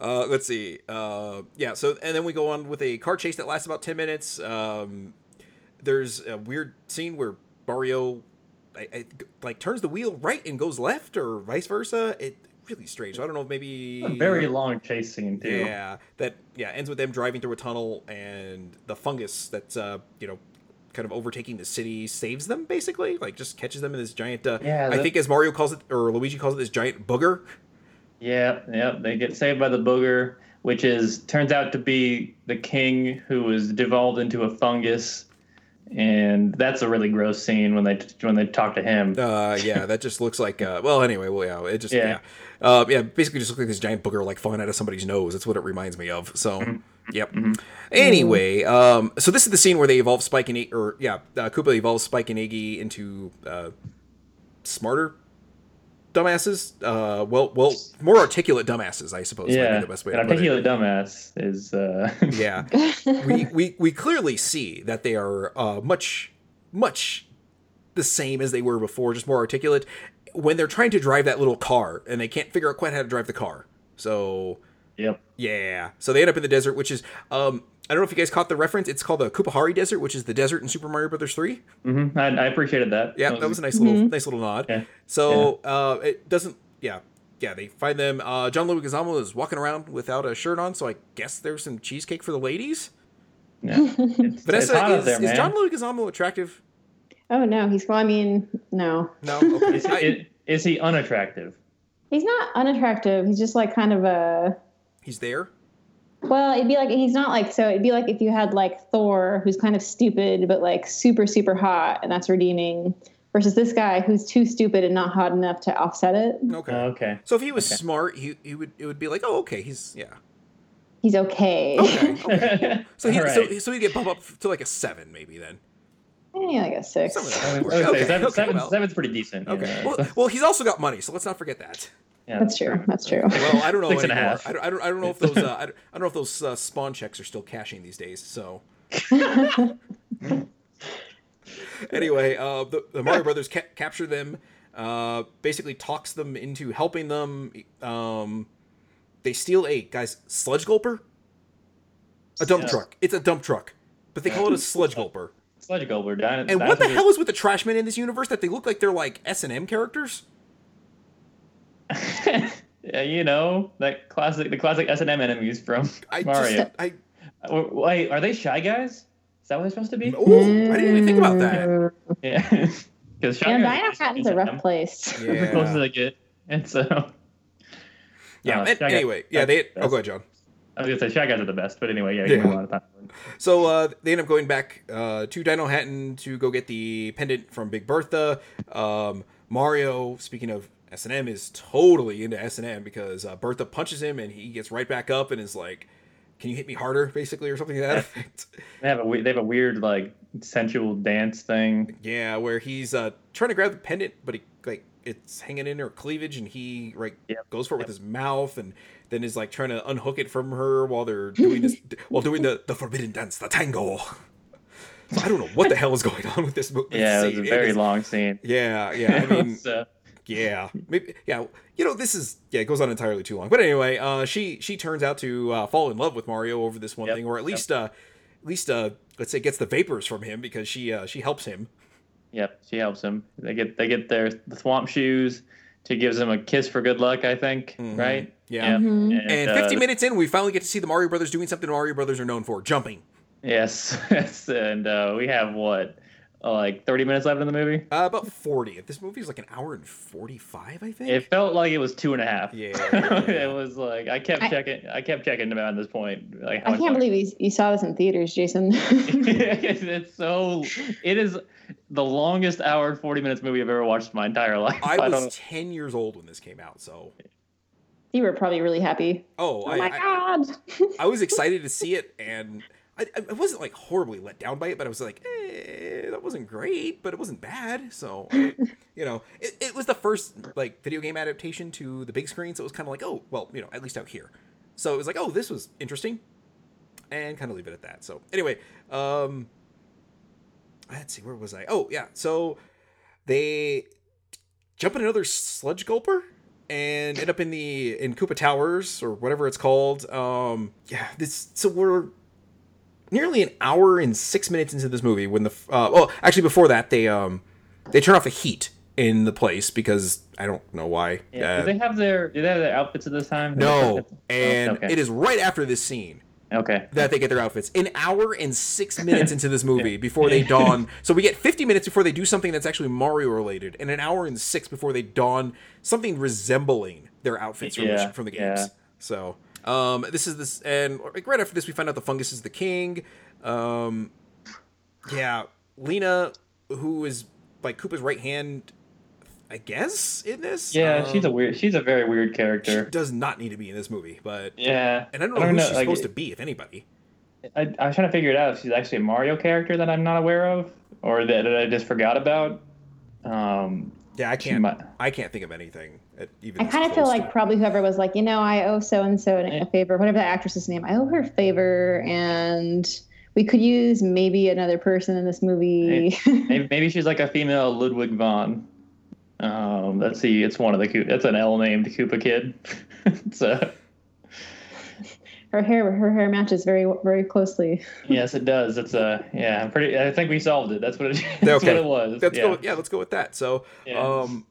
uh, let's see. Uh, yeah. So and then we go on with a car chase that lasts about ten minutes. Um, there's a weird scene where Mario, I, I, like, turns the wheel right and goes left, or vice versa. It really strange. So I don't know if maybe A very long chase scene too. Yeah, that yeah ends with them driving through a tunnel and the fungus that's uh you know kind of overtaking the city saves them basically like just catches them in this giant uh, Yeah, I think as Mario calls it or Luigi calls it this giant booger. Yeah, yeah. They get saved by the booger, which is turns out to be the king who was devolved into a fungus, and that's a really gross scene when they when they talk to him. Uh, yeah, that just looks like. Uh, well, anyway, well, yeah, it just yeah, Yeah. uh, yeah, basically just looks like this giant booger like falling out of somebody's nose. That's what it reminds me of. So, yep. Anyway, um, so this is the scene where they evolve Spike and or yeah, uh, Koopa evolves Spike and Iggy into uh, smarter dumbasses. Uh, well, well, more articulate dumbasses, I suppose. might be yeah, the best way an to put it. articulate dumbass is. Uh, Yeah, we, we we clearly see that they are uh, much much the same as they were before, just more articulate. When they're trying to drive that little car and they can't figure out quite how to drive the car, so yep. yeah, so they end up in the desert, which is um I don't know if you guys caught the reference. It's called the Koopahari Desert, which is the desert in Super Mario Brothers three. mm-hmm. I, I appreciated that. Yeah, that was a nice little nice little nod. Yeah. So uh, it doesn't. Yeah, yeah. They find them. Uh, John Leguizamo is walking around without a shirt on, so I guess there's some cheesecake for the ladies. Yeah. It's, it's Vanessa, hot out is, there, is man. John Leguizamo attractive? Oh no, he's well. I mean, no, No. Okay. Is, I- is, is he unattractive? he's not unattractive. He's just like kind of a. he's there. Well, it'd be like he's not like so. It'd be like if you had like Thor, who's kind of stupid but like super super hot, and that's redeeming. Versus this guy who's too stupid and not hot enough to offset it. Okay. Oh, okay. so if he was okay. smart, he, he would it would be like, oh, okay, he's yeah. He's okay. Okay. okay. So he All so, so he'd get bumped up to like a seven maybe then. Yeah, like a six. Some of that. I would- I would Okay, seven, seven- well. seven's pretty decent. Okay. Yeah, Well, so- well, he's also got money, so let's not forget that. Yeah, That's true. That's true. Well, I don't know Six and a half. I don't, I don't. I don't know if those. Uh, I, don't, I don't know if those uh, spawn checks are still cashing these days. So anyway, uh, the, the Mario Brothers ca- capture them. Uh, basically talks them into helping them. Um, they steal a guys sludge gulper, a dump Yeah. truck. It's a dump truck, but they call it a sludge gulper. Sludge Gulper. Dino- And what the hell is with the Trashmen in this universe that they look like they're like S and M characters? yeah, you know that classic, the classic S and M enemies from I Mario. just I Wait, are they shy guys? Is that what they're supposed to be? oh I didn't even think about that. Yeah, because shy Yeah, guys. Dino is- Hatton's a rough them. place. Yeah. The closest I get, and so. Yeah. Uh, and- Shy Guys- anyway, yeah. They. that's- Oh, go ahead, John. I was gonna say shy guys are the best, but anyway, yeah, Yeah. you have a lot of time. So uh, they end up going back uh, to Dinohattan to go get the pendant from Big Bertha. Um, Mario, speaking of S and M, is totally into S and M because uh, Bertha punches him and he gets right back up and is like, "Can you hit me harder?" Basically, or something to that effect. They have a they have a weird like sensual dance thing. yeah, where he's uh, trying to grab the pendant, but he like it's hanging in her cleavage and he like Yep. goes for it with his mouth and then is like trying to unhook it from her while they're doing this while doing the the forbidden dance, the tango. So I don't know what the hell is going on with this movie. Yeah, it was a very long scene. Yeah, yeah. I mean, So, yeah, maybe. Yeah, you know, this is yeah. It goes on entirely too long. But anyway, uh, she she turns out to uh, fall in love with Mario over this one Yep, thing, or at yep. least uh, at least uh, let's say gets the vapors from him because she uh, she helps him. yep, she helps him. They get they get their the Thwomp shoes. She gives him a kiss for good luck, I think. Mhm. Right? Yeah. Yep. Mhm. And uh, 50 minutes in, we finally get to see the Mario Brothers doing something Mario Brothers are known for: jumping. Yes, yes, and uh, we have what, like thirty minutes left in the movie. Uh, about 40. This movie is like an hour and 45, I think. It felt like it was two and a half. Yeah, yeah, yeah. it was like I kept I- checking. I kept checking about this point. Like how I can't believe you, you saw this in theaters, Jason. it's so. It is the longest hour and forty minutes movie I've ever watched in my entire life. I don't- was 10 years old when this came out, so. you were probably really happy. Oh, Oh I, my I, god! I was excited to see it, and I, I wasn't like horribly let down by it, but I was like, eh, that wasn't great, but it wasn't bad. So, you know, it, it was the first like video game adaptation to the big screen, so it was kind of like, oh, well, you know, at least out here. So it was like, oh, this was interesting, and kind of leave it at that. So anyway, um, let's see, where was I? Oh yeah, so they jump in another sludge gulper and end up in the in Koopa Towers or whatever it's called. Um, yeah, this so we're nearly an hour and six minutes into this movie when the uh, well actually before that they um they turn off the heat in the place because I don't know why. Yeah. Uh, do they have their? Do they have their outfits at this time? no, and okay. it is right after this scene Okay. that they get their outfits. An hour and six minutes into this movie before they don. So we get 50 minutes before they do something that's actually Mario related, and an hour and six before they don something resembling their outfits from, Yeah, the, from the yeah. games. So um, this is this, and like, right after this, we find out the fungus is the king. Um, yeah, Lena, who is like Koopa's right hand, I guess in this. Yeah, Um, she's a weird. She's a very weird She character. does not need to be in this movie, but Yeah, and I don't know who she's like, supposed to be, if anybody. I, I was trying to figure it out if she's actually a Mario character that I'm not aware of, or that, that I just forgot about. Um, Yeah, I can't. might- I can't think of anything. Even I kind of feel like to- probably whoever was like, you know, I owe so and so a favor, whatever that actress's name, I owe her a favor, and we could use maybe another person in this movie. maybe, maybe she's like a female Ludwig von. Um, let's see, it's one of the Koo- that's an L named Koopa kid. so her hair, her hair matches very, very closely. yes, it does. It's a yeah. I'm pretty. I think we solved it. That's what it. That's Okay. what it was. Let's yeah. go. Yeah, let's go with that. So, Yeah. um,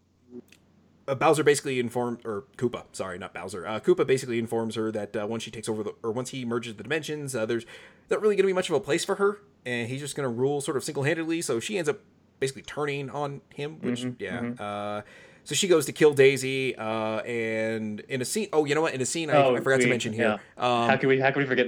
uh, Bowser basically informed, or Koopa, sorry, not Bowser. Uh, Koopa basically informs her that uh, once she takes over the, or once he merges the dimensions, uh, there's not really going to be much of a place for her, and he's just going to rule sort of single-handedly. So she ends up basically turning on him, which Mhm, yeah. Uh, so she goes to kill Daisy, uh, and in a scene. Oh, you know what? In a scene, I, Oh, I forgot to mention here. how Um, can we? How can we forget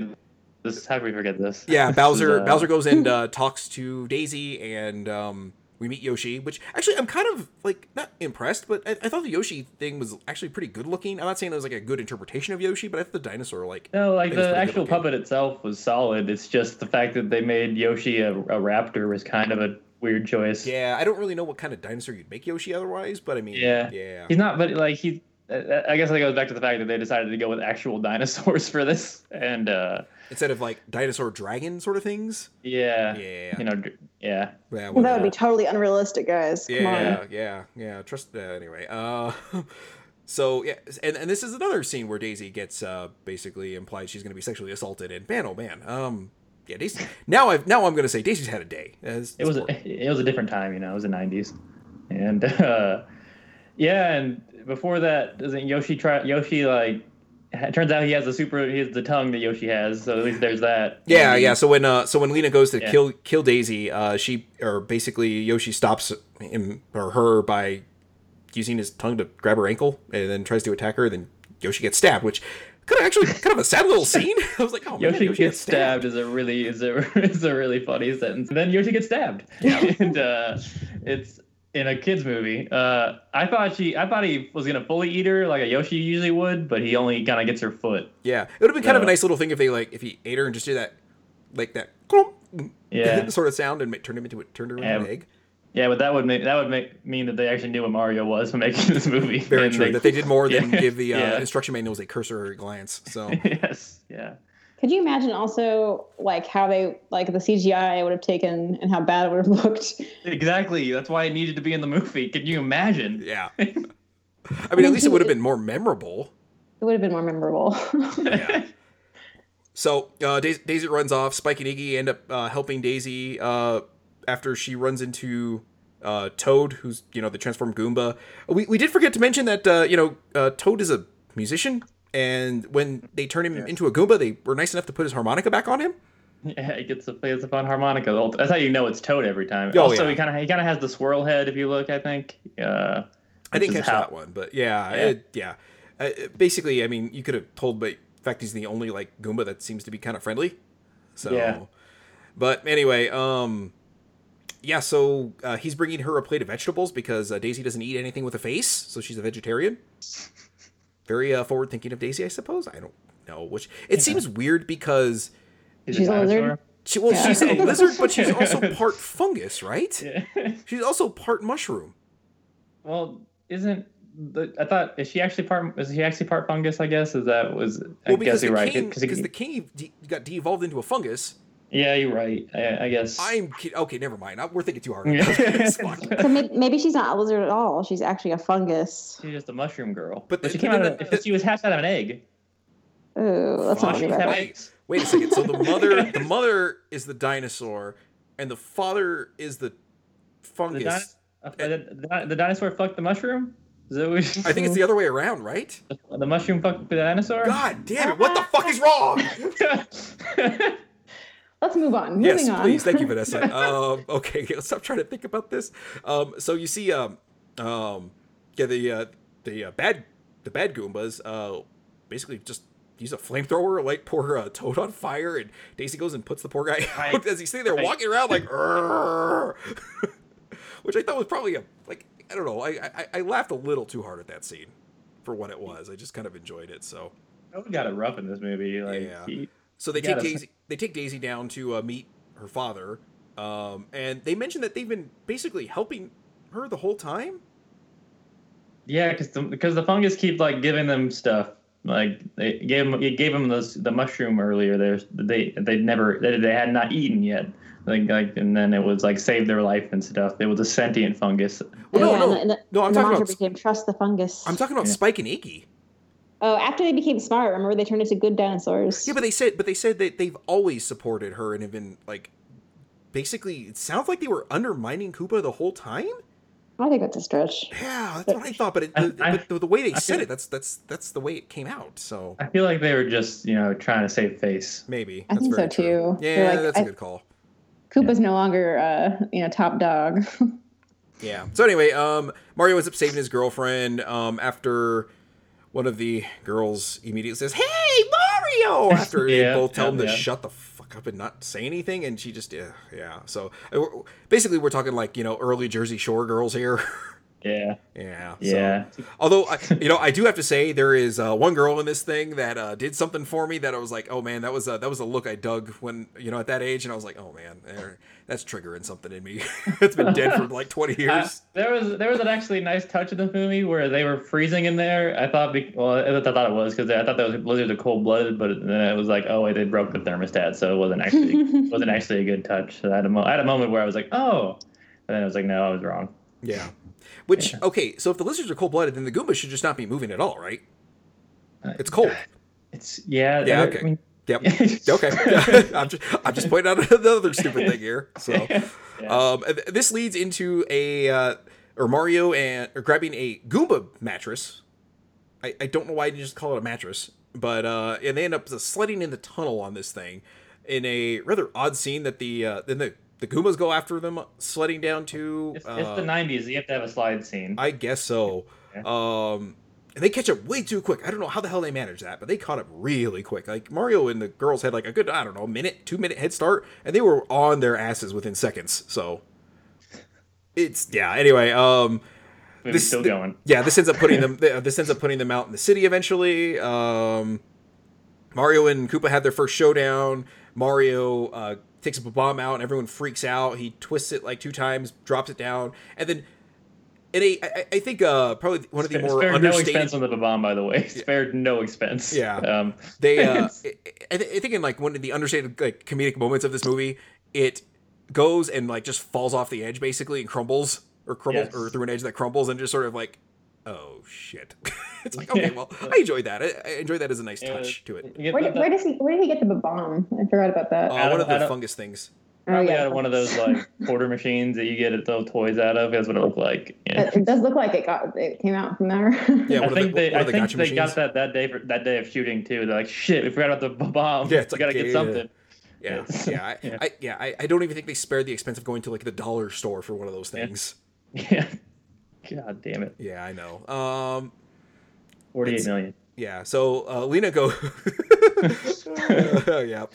this? How can we forget this? yeah, Bowser. uh, Bowser goes and uh, talks to Daisy, and um, we meet Yoshi. Which actually, I'm kind of like not impressed, but I, I thought the Yoshi thing was actually pretty good looking. I'm not saying it was like a good interpretation of Yoshi, but I thought the dinosaur like No, like I think it's the actual puppet itself was solid. It's just the fact that they made Yoshi a, a raptor was kind of a weird choice. yeah. I don't really know what kind of dinosaur you'd make Yoshi otherwise, but I mean, Yeah. yeah, He's not, but like he, uh, I guess that goes back to the fact that they decided to go with actual dinosaurs for this, and uh, Instead of like dinosaur dragon sort of things. yeah, Yeah, you know, yeah, yeah. Well, that would be totally unrealistic, guys. Come on. Yeah, yeah, yeah. Trust. Uh, anyway, uh, so yeah, and and this is another scene where Daisy gets uh basically implied she's going to be sexually assaulted, and man, oh man, um, yeah, Daisy. Now I've now I'm going to say Daisy's had a day. It's- it was a, it was a different time, you know, it was the '90s, and uh, yeah, and before that, doesn't Yoshi try Yoshi like? It turns out he has a super. He has the tongue that Yoshi has, so at least there's that. Yeah, yeah. So when uh, so when Lena goes to Yeah. kill kill Daisy, uh, she or basically Yoshi stops him or her by using his tongue to grab her ankle and then tries to attack her. Then Yoshi gets stabbed, which could have actually kind of a sad little scene. I was like, oh man, Yoshi, gets stabbed is a really is a is a really funny sentence. And then Yoshi gets stabbed. Yeah. and uh, it's in a kids movie. Uh, I thought she I thought he was gonna fully eat her like a Yoshi usually would, but he only kind of gets her foot. Yeah, it would have been kind of a nice little thing if they like if he ate her and just did that like that Yeah. sort of sound and turned him into a, turned her into Yeah. an egg. Yeah, but that would make that would make mean that they actually knew what Mario was when making this movie. Very And true. they- that they did more than Yeah. give the uh, Yeah. instruction manuals a cursory glance. So yes. Yeah. Could you imagine also like how they like the CGI would have taken and how bad it would have looked? Exactly. That's why it needed to be in the movie. Can you imagine? yeah, I mean at least it would have been more memorable. It would have been more memorable. yeah. So uh, Daisy, Daisy runs off. Spike and Iggy end up uh, helping Daisy uh, after she runs into uh, Toad, who's you know the transformed Goomba. We, we did forget to mention that uh, you know uh, Toad is a musician, and when they turn him into a Goomba, they were nice enough to put his harmonica back on him. Yeah, he gets a plays a fun harmonica. That's how you know it's Toad every time. Oh, also, yeah. he kind of he kind of has the swirl head if you look. I think. Uh, I didn't catch how- that one, but yeah, Yeah. it- yeah. Uh, basically, I mean, you could have told but the fact he's the only like Goomba that seems to be kind of friendly. So, Yeah. but anyway, um, yeah. So uh, he's bringing her a plate of vegetables because uh, Daisy doesn't eat anything with a face, so she's a vegetarian. Very uh, forward thinking of Daisy, I suppose. I don't know. Which it seems weird because He's She's a lizard? she well, Yeah. she's a lizard, but she's also part fungus, right? Yeah. She's also part mushroom. well, isn't the, I thought is she actually part? Is he actually part fungus? I guess is that was. I Well, guess because you're right. king, 'cause he- because the king de- got de-evolved into a fungus. Yeah, you're right. I, I guess. I'm kid- okay. Never mind. I- We're thinking too hard. Yeah. It's fine. so maybe, maybe she's not a lizard at all. She's actually a fungus. She's just a mushroom girl. But But, she came then out. Of, the- if she was hatched out of an egg. Ooh, let's not do she's Wait, eggs. wait a second. So the mother, the mother is the dinosaur, and the father is the The, fungus. di- uh, the, the, the dinosaur fucked the mushroom. Is that what I think it's the other way around, right? the mushroom fucked the dinosaur. God damn it! What the fuck is wrong? Let's move on. Moving yes, on. please. Thank you, Vanessa. um, okay, let's stop trying to think about this. Um, so you see, um, um, yeah, the uh, the uh, bad the bad Goombas uh, basically just use a flamethrower, light poor uh, Toad on fire, and Daisy goes and puts the poor guy Right. out as he's sitting there Right. walking around like, which I thought was probably a like I don't know. I, I I laughed a little too hard at that scene for what it was. I just kind of enjoyed it. So Toad got it rough in this movie. Like, Yeah. he, so they You take Daisy. They take Daisy down to uh, meet her father, um, and they mention that they've been basically helping her the whole time. yeah, because the, because the fungus keep like giving them stuff. Like they gave them, it gave them those the mushroom earlier. There's they they never they, they had not eaten yet. Like, like and then it was like saved their life and stuff. It was a sentient fungus. Well, no, yeah, no, and the, no. I'm the talking about. became trust the fungus. I'm talking about Yeah. Spike and Iggy. Oh, after they became smart, remember they turned into good dinosaurs. Yeah, but they said, but they said that they've always supported her and have been like, basically, it sounds like they were undermining Koopa the whole time. I think that's a stretch. Yeah, that's what I thought. But, it, I- the, I- but the, the way they I said feel- it, that's that's that's the way it came out. So I feel like they were just you know trying to save face. maybe I that's think very so, true. too. Yeah, like, that's a I- good call. Koopa's no longer, uh, you know, top dog. Yeah. So anyway, um, Mario ends up saving his girlfriend um, after one of the girls immediately says, "Hey, Mario!" After they both tell yeah, to yeah. shut the fuck up and not say anything, and she just, yeah, yeah. So uh, basically, we're talking like you know early Jersey Shore girls here. Yeah, yeah. so- yeah. Although, I, you know, I do have to say there is uh, one girl in this thing that uh, did something for me that I was like, oh man, that was a, that was a look I dug when you know at that age, and I was like, oh man, that's triggering something in me. it's been dead for like twenty I- years. there was there was an actually nice touch in the movie where they were freezing in there. I thought, be, well, I thought it was because I thought that was blizzards are cold blooded, but then it was like, oh wait, they broke the thermostat, so it wasn't actually wasn't actually a good touch. So I had a mo- I had a moment where I was like, oh, and then I was like, no, I was wrong. Yeah. Which Yeah. okay, so if the lizards are cold blooded, then the Goombas should just not be moving at all, right? Uh, It's cold. It's yeah. Yeah, I okay. mean- Yep. okay. I'm just I'm just pointing out another stupid thing here. So um this leads into a uh or Mario and or grabbing a Goomba mattress. I, I don't know why I didn't just call it a mattress, but uh and they end up sledding in the tunnel on this thing in a rather odd scene that the uh then the the Goombas go after them sledding down to It's, uh, it's the '90s. You have to have a slide scene. I guess so. Um, and they catch up way too quick. I don't know how the hell they managed that, but they caught up really quick. Like Mario and the girls had like a good, I don't know, minute, two minute head start, and they were on their asses within seconds. So it's yeah. Anyway, um, this- still going. yeah, this ends up putting them. This ends up putting them out in the city eventually. Um, Mario and Koopa had their first showdown. Mario uh, takes a bomb out, and everyone freaks out. He twists it like two times, drops it down, and then. In a, I, I think uh, probably one of the more spared no understated. expense on the bomb, by the way. Spared no expense. Yeah. Um, They, uh, I, I I think in like one of the understated like comedic moments of this movie, it goes and like just falls off the edge basically and crumbles or crumbles Yes. or through an edge that crumbles and just sort of like, oh shit. it's like okay, well, I enjoyed that. I, I enjoyed that as a nice it was- touch to it. Where the- did, where does he where did he get the bomb? I forgot about that. Uh, one don't- of I the fungus things. oh Probably yeah, out of one of those like quarter machines that you get at those toys out of. That's what it looked like. Yeah. It, it does look like it got it came out from there. Yeah, I one of the- think they, I the think gotcha they machines. got that that day for that day of shooting too. They're like, shit, we forgot about the b- bomb. Yeah, it's we like, gotta yeah, get something. Yeah, Yes. yeah, I, Yeah. I, yeah. I, I don't even think they spared the expense of going to like the dollar store for one of those things. Yeah. God damn it. Yeah, I know. Um, Forty-eight It's- million. Yeah, so uh, Lena go. yeah.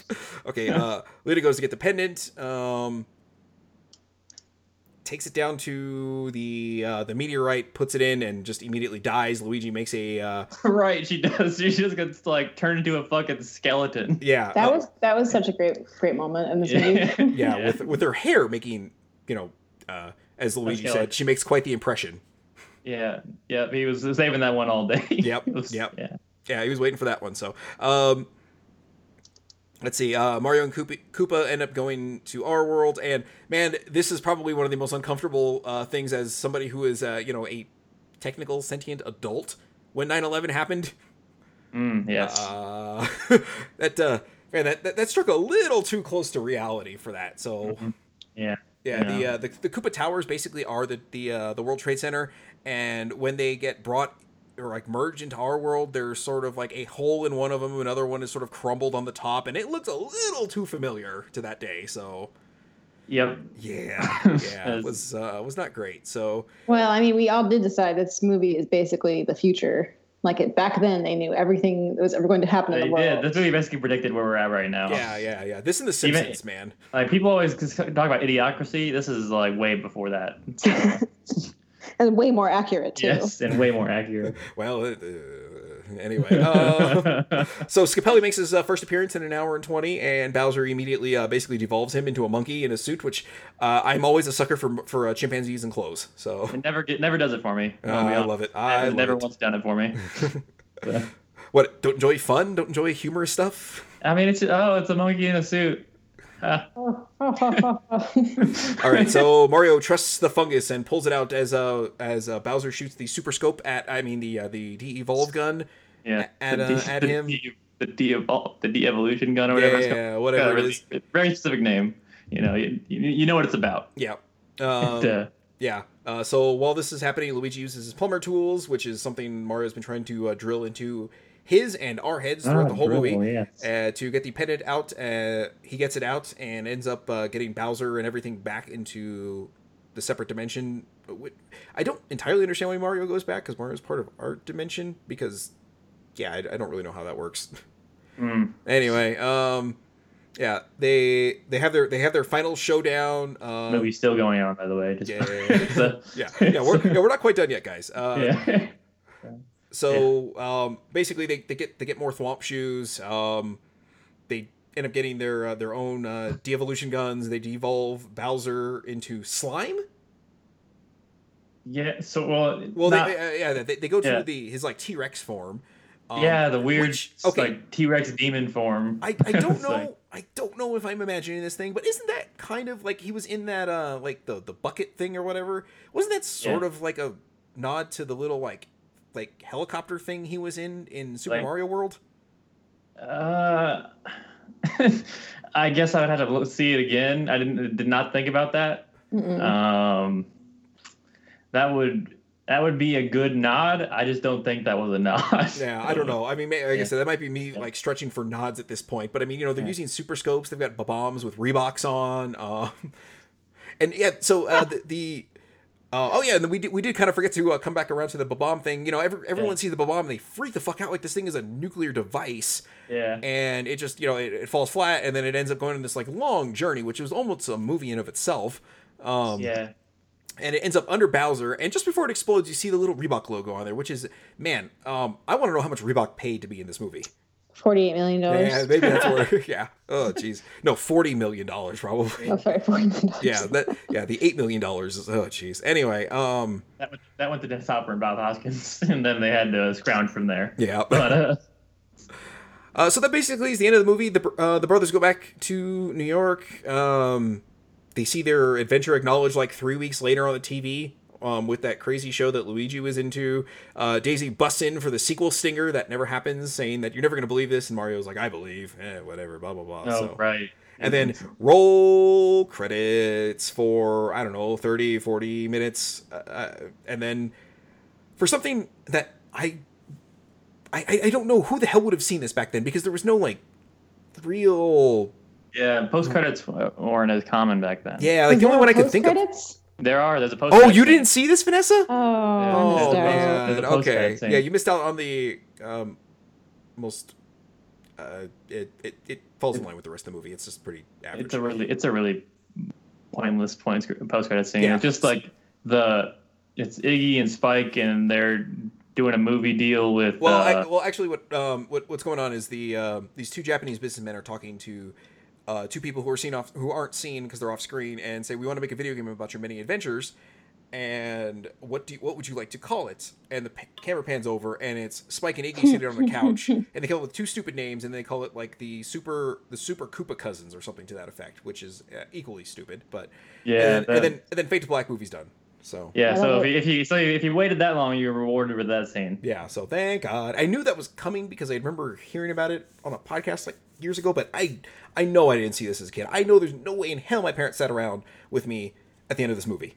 Okay. Uh, Lena goes to get the pendant. Um, takes it down to the uh, the meteorite, puts it in, and just immediately dies. Luigi makes a uh, right, she does. She just gets like turned into a fucking skeleton. yeah. that uh, was that was such a great great moment in this Yeah. movie. yeah, with with her hair making you know uh, as Luigi said, she makes quite the impression. Yeah, yeah. He was saving that one all day. Yep, was- yep. Yeah. Yeah, he was waiting for that one. So, um, let's see. Uh, Mario and Koopa, Koopa end up going to our world, and man, this is probably one of the most uncomfortable uh, things as somebody who is, uh, you know, a technical sentient adult when 9/11 happened. Mm, yes. Uh, that uh, man, that, that that struck a little too close to reality for that. So. yeah. Yeah, the, uh, the the Koopa Towers basically are the the uh, the World Trade Center, and when they get brought or like merged into our world, there's sort of like a hole in one of them, another one is sort of crumbled on the top, and it looks a little too familiar to that day. So Yep. yeah, yeah, it was uh, was not great. So Well, I mean, we all did decide this movie is basically the future. Like it back then, they knew everything that was ever going to happen in They the world. did. This movie basically predicted where we're at right now. Yeah, yeah, yeah. This and the Even- Simpsons, man. Like people always talk about idiocracy. This is like way before that. and way more accurate too. yes, and way more accurate. Well, uh, anyway. Uh, so Scapelli makes his uh, first appearance in an hour and 20, and Bowser immediately uh, basically devolves him into a monkey in a suit, which uh, I'm always a sucker for for uh, chimpanzees and clothes. So it never get, never does it for me. be I love it. I It love never it. once done it for me. So, What? Don't enjoy fun? Don't enjoy humorous stuff? I mean, it's oh, it's a monkey in a suit. All right, so Mario trusts the fungus and pulls it out as uh, as uh, Bowser shoots the super scope at I mean the uh, the de-evolve gun. yeah, At, the, uh, de- at the him. de- the de-evol- the de-evolution gun or whatever. it's Yeah, called. whatever it really, is. very specific name. You know, you, you know what it's about. Yeah. Um, Duh. Yeah. Uh, so while this is happening, Luigi uses his plumber tools, which is something Mario's been trying to uh, drill into his and our heads throughout Ah, the whole drill, movie. yes. Uh, to get the pendant out, uh, he gets it out and ends up uh, getting Bowser and everything back into the separate dimension. I don't entirely understand why Mario goes back because Mario's part of our dimension. Because, yeah, I, I don't really know how that works. Mm. anyway, um, yeah, they they have their they have their final showdown. Um, Movie's still going on, by the way. Just yeah, it's a- yeah, yeah, we're, yeah, we're not quite done yet, guys. Uh, yeah. So um, basically, they, they get they get more Thwomp shoes. Um, they end up getting their uh, their own uh, de-evolution guns. They devolve Bowser into slime. Yeah. So well, Well, not- they, uh, yeah, they, they go to Yeah. the his like T Rex form. Um, yeah, the weird which- okay. like T Rex demon form. I, I don't know like- I don't know if I'm imagining this thing, but isn't that kind of like he was in that uh like the the bucket thing or whatever? Wasn't that sort Yeah. of like a nod to the little like like helicopter thing he was in in Super Like- Mario World? Uh, I guess I would have to see it again. I didn't did not think about that. Mm-mm. Um, that would that would be a good nod. I just don't think that was a nod. Yeah, I don't know. I mean, may- like I Yeah. said, that might be me like stretching for nods at this point. But I mean, you know, they're Yeah. using super scopes. They've got bombs with Reeboks on. Um, and yeah, so uh, the, the uh, oh yeah, and then we did we did kind of forget to uh, come back around to the bomb thing. You know, every, everyone Yeah. sees the bomb and they freak the fuck out like this thing is a nuclear device, Yeah. and it just you know it, it falls flat, and then it ends up going on this like long journey, which was almost a movie in of itself. Um, Yeah. and it ends up under Bowser. And just before it explodes, you see the little Reebok logo on there, which is man. Um, I want to know how much Reebok paid to be in this movie. Forty-eight million dollars. Yeah, maybe that's where. Yeah. Oh, jeez. No, forty million dollars probably. Oh, sorry, forty million dollars. Yeah. That. Yeah. The eight million dollars is. Oh, jeez. Anyway. Um. That went, that went to Dennis Hopper and Bob Hoskins, and then they had to scrounge from there. Yeah. But uh, Uh, so that basically is the end of the movie. The uh, the brothers go back to New York. Um, they see their adventure acknowledged like three weeks later on the TV. Um, with that crazy show that Luigi was into, uh, Daisy busts in for the sequel stinger that never happens, saying that you're never gonna believe this, and Mario's like, I believe, eh, whatever, blah blah blah. oh so. right. and then roll credits for i don't know 30 40 minutes uh, uh, and then for something that I, I i don't know who the hell would have seen this back then because there was no like real yeah, post credits weren't as common back then. yeah like the only one i could think of Credits? There are. There's a post. oh you didn't see this vanessa Oh, oh I missed man okay scene. yeah you missed out on the um most uh it it, it falls in line with the rest of the movie it's just pretty average It's a really, it's a really pointless post credit scene. Yeah. It's just like the, it's Iggy and Spike, and they're doing a movie deal with. Well, uh, I, well, actually, what um, what what's going on is the uh, these two Japanese businessmen are talking to uh, two people who are seen off who aren't seen because they're off screen and say we want to make a video game about your many adventures. And what do you, what would you like to call it? And the p- camera pans over, and it's Spike and Iggy sitting on the couch, and they call it with two stupid names, and they call it like the super the super Koopa cousins or something to that effect, which is uh, equally stupid. But yeah, and, then, that- and then and then Fate to Black movie's done. So yeah. So if you, if you so if you waited that long, you were rewarded with that scene. Yeah, so thank God. I knew that was coming because I remember hearing about it on a podcast like years ago, but I I know I didn't see this as a kid. I know there's no way in hell my parents sat around with me at the end of this movie.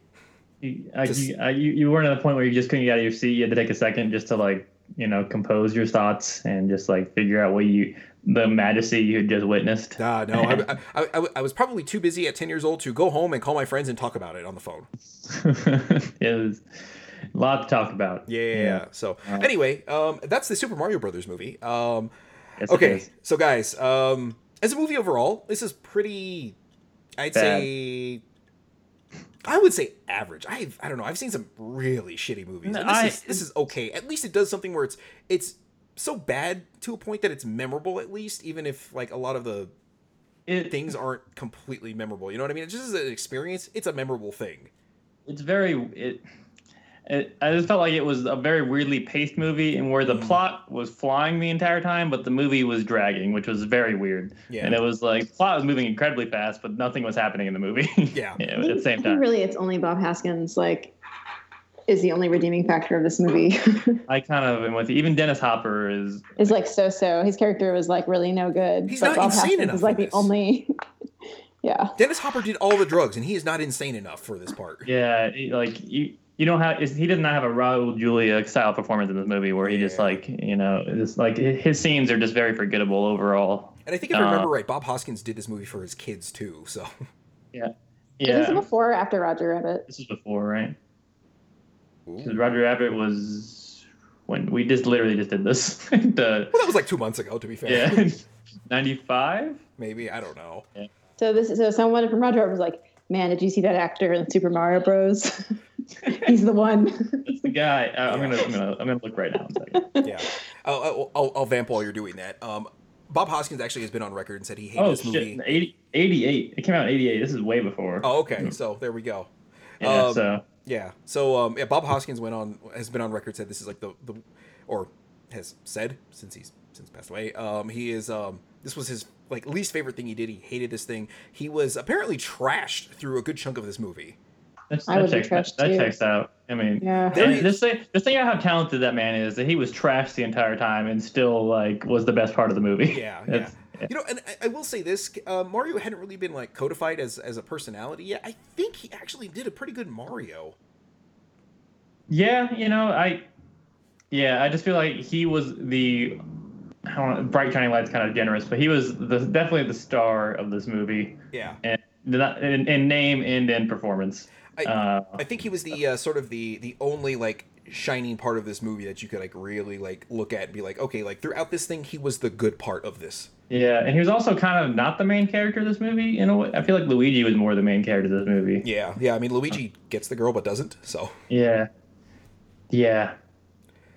You, I, Just- you, I, you, you weren't at the point where you just couldn't get out of your seat. You had to take a second just to like you know compose your thoughts and just like figure out what you the majesty you had just witnessed. Ah, no, I, I, I, I was probably too busy at 10 years old to go home and call my friends and talk about it on the phone. it was a lot to talk about. Yeah. So Uh, anyway, um, that's the Super Mario Brothers movie. Um, Yes, okay, so guys, um, as a movie overall, this is pretty. I'd Bad. say. I would say average. I I don't know. I've seen some really shitty movies. No, this I- is this is okay. At least it does something where it's it's so bad to a point that it's memorable. At least, even if like a lot of the It, things aren't completely memorable. You know what I mean? It's just as an experience. It's a memorable thing. it's very it, it. I just felt like it was a very weirdly paced movie, and where the Mm. plot was flying the entire time, but the movie was dragging, which was very weird. Yeah. And it was like the plot was moving incredibly fast, but nothing was happening in the movie. Yeah. at I the same I time. really it's only Bob Hoskins like is the only redeeming factor of this movie. I kind of am with you. Even Dennis Hopper is is like so so. His character was like really no good. He's but not Bob insane Hoskins enough is like in the only. yeah. Dennis Hopper did all the drugs, and he is not insane enough for this part. yeah, like you. You don't have. He does not have a Raul Julia style performance in this movie where he just like you know, it's like his scenes are just very forgettable overall. And I think if I Uh, remember right, Bob Hoskins did this movie for his kids too. So Yeah, yeah. Is this yeah. before or after Roger Rabbit? This is before, right? Because Roger Rabbit was when we just literally just did this. the, Well, that was like two months ago, to be fair. yeah, ninety five. Maybe I don't know. So this so someone from Roger Rabbit was like, "Man, did you see that actor in Super Mario Bros? He's the one." That's the guy. I, I'm gonna, I'm gonna, I'm gonna look right now. In a second. Yeah, I'll, I'll, I'll, I'll vamp while you're doing that. Um, Bob Hoskins actually has been on record and said he hated Oh this movie. shit! 80, 88. It came out in eighty eight. This is way before. Oh, okay. So there we go. yeah. um, so Yeah. So um, yeah, Bob Hoskins went on has been on record said this is like the the or has said since he's since passed away. Um, he is um this was his like least favorite thing he did. He hated this thing. He was apparently trashed through a good chunk of this movie. That's, I that, would be checks, that, trashed that checks out. I mean, Yeah. There this thing, this thing about how talented that man is that he was trashed the entire time and still like was the best part of the movie. Yeah, yeah. It's- You know, and I, I will say this: uh, Mario hadn't really been like codified as as a personality yet. I think he actually did a pretty good Mario. Yeah, you know, I yeah, I just feel like he was the I don't know, bright shining light's kind of generous, but he was the definitely the star of this movie, Yeah, and in, in name and in performance. I- uh, I think he was the uh, sort of the the only like shining part of this movie that you could like really like look at and be like, okay, like throughout this thing, he was the good part of this. yeah, and he was also kind of not the main character of this movie. In a way, I feel like Luigi was more the main character of this movie. Yeah, yeah. I mean, Luigi gets the girl but doesn't. So Yeah, yeah,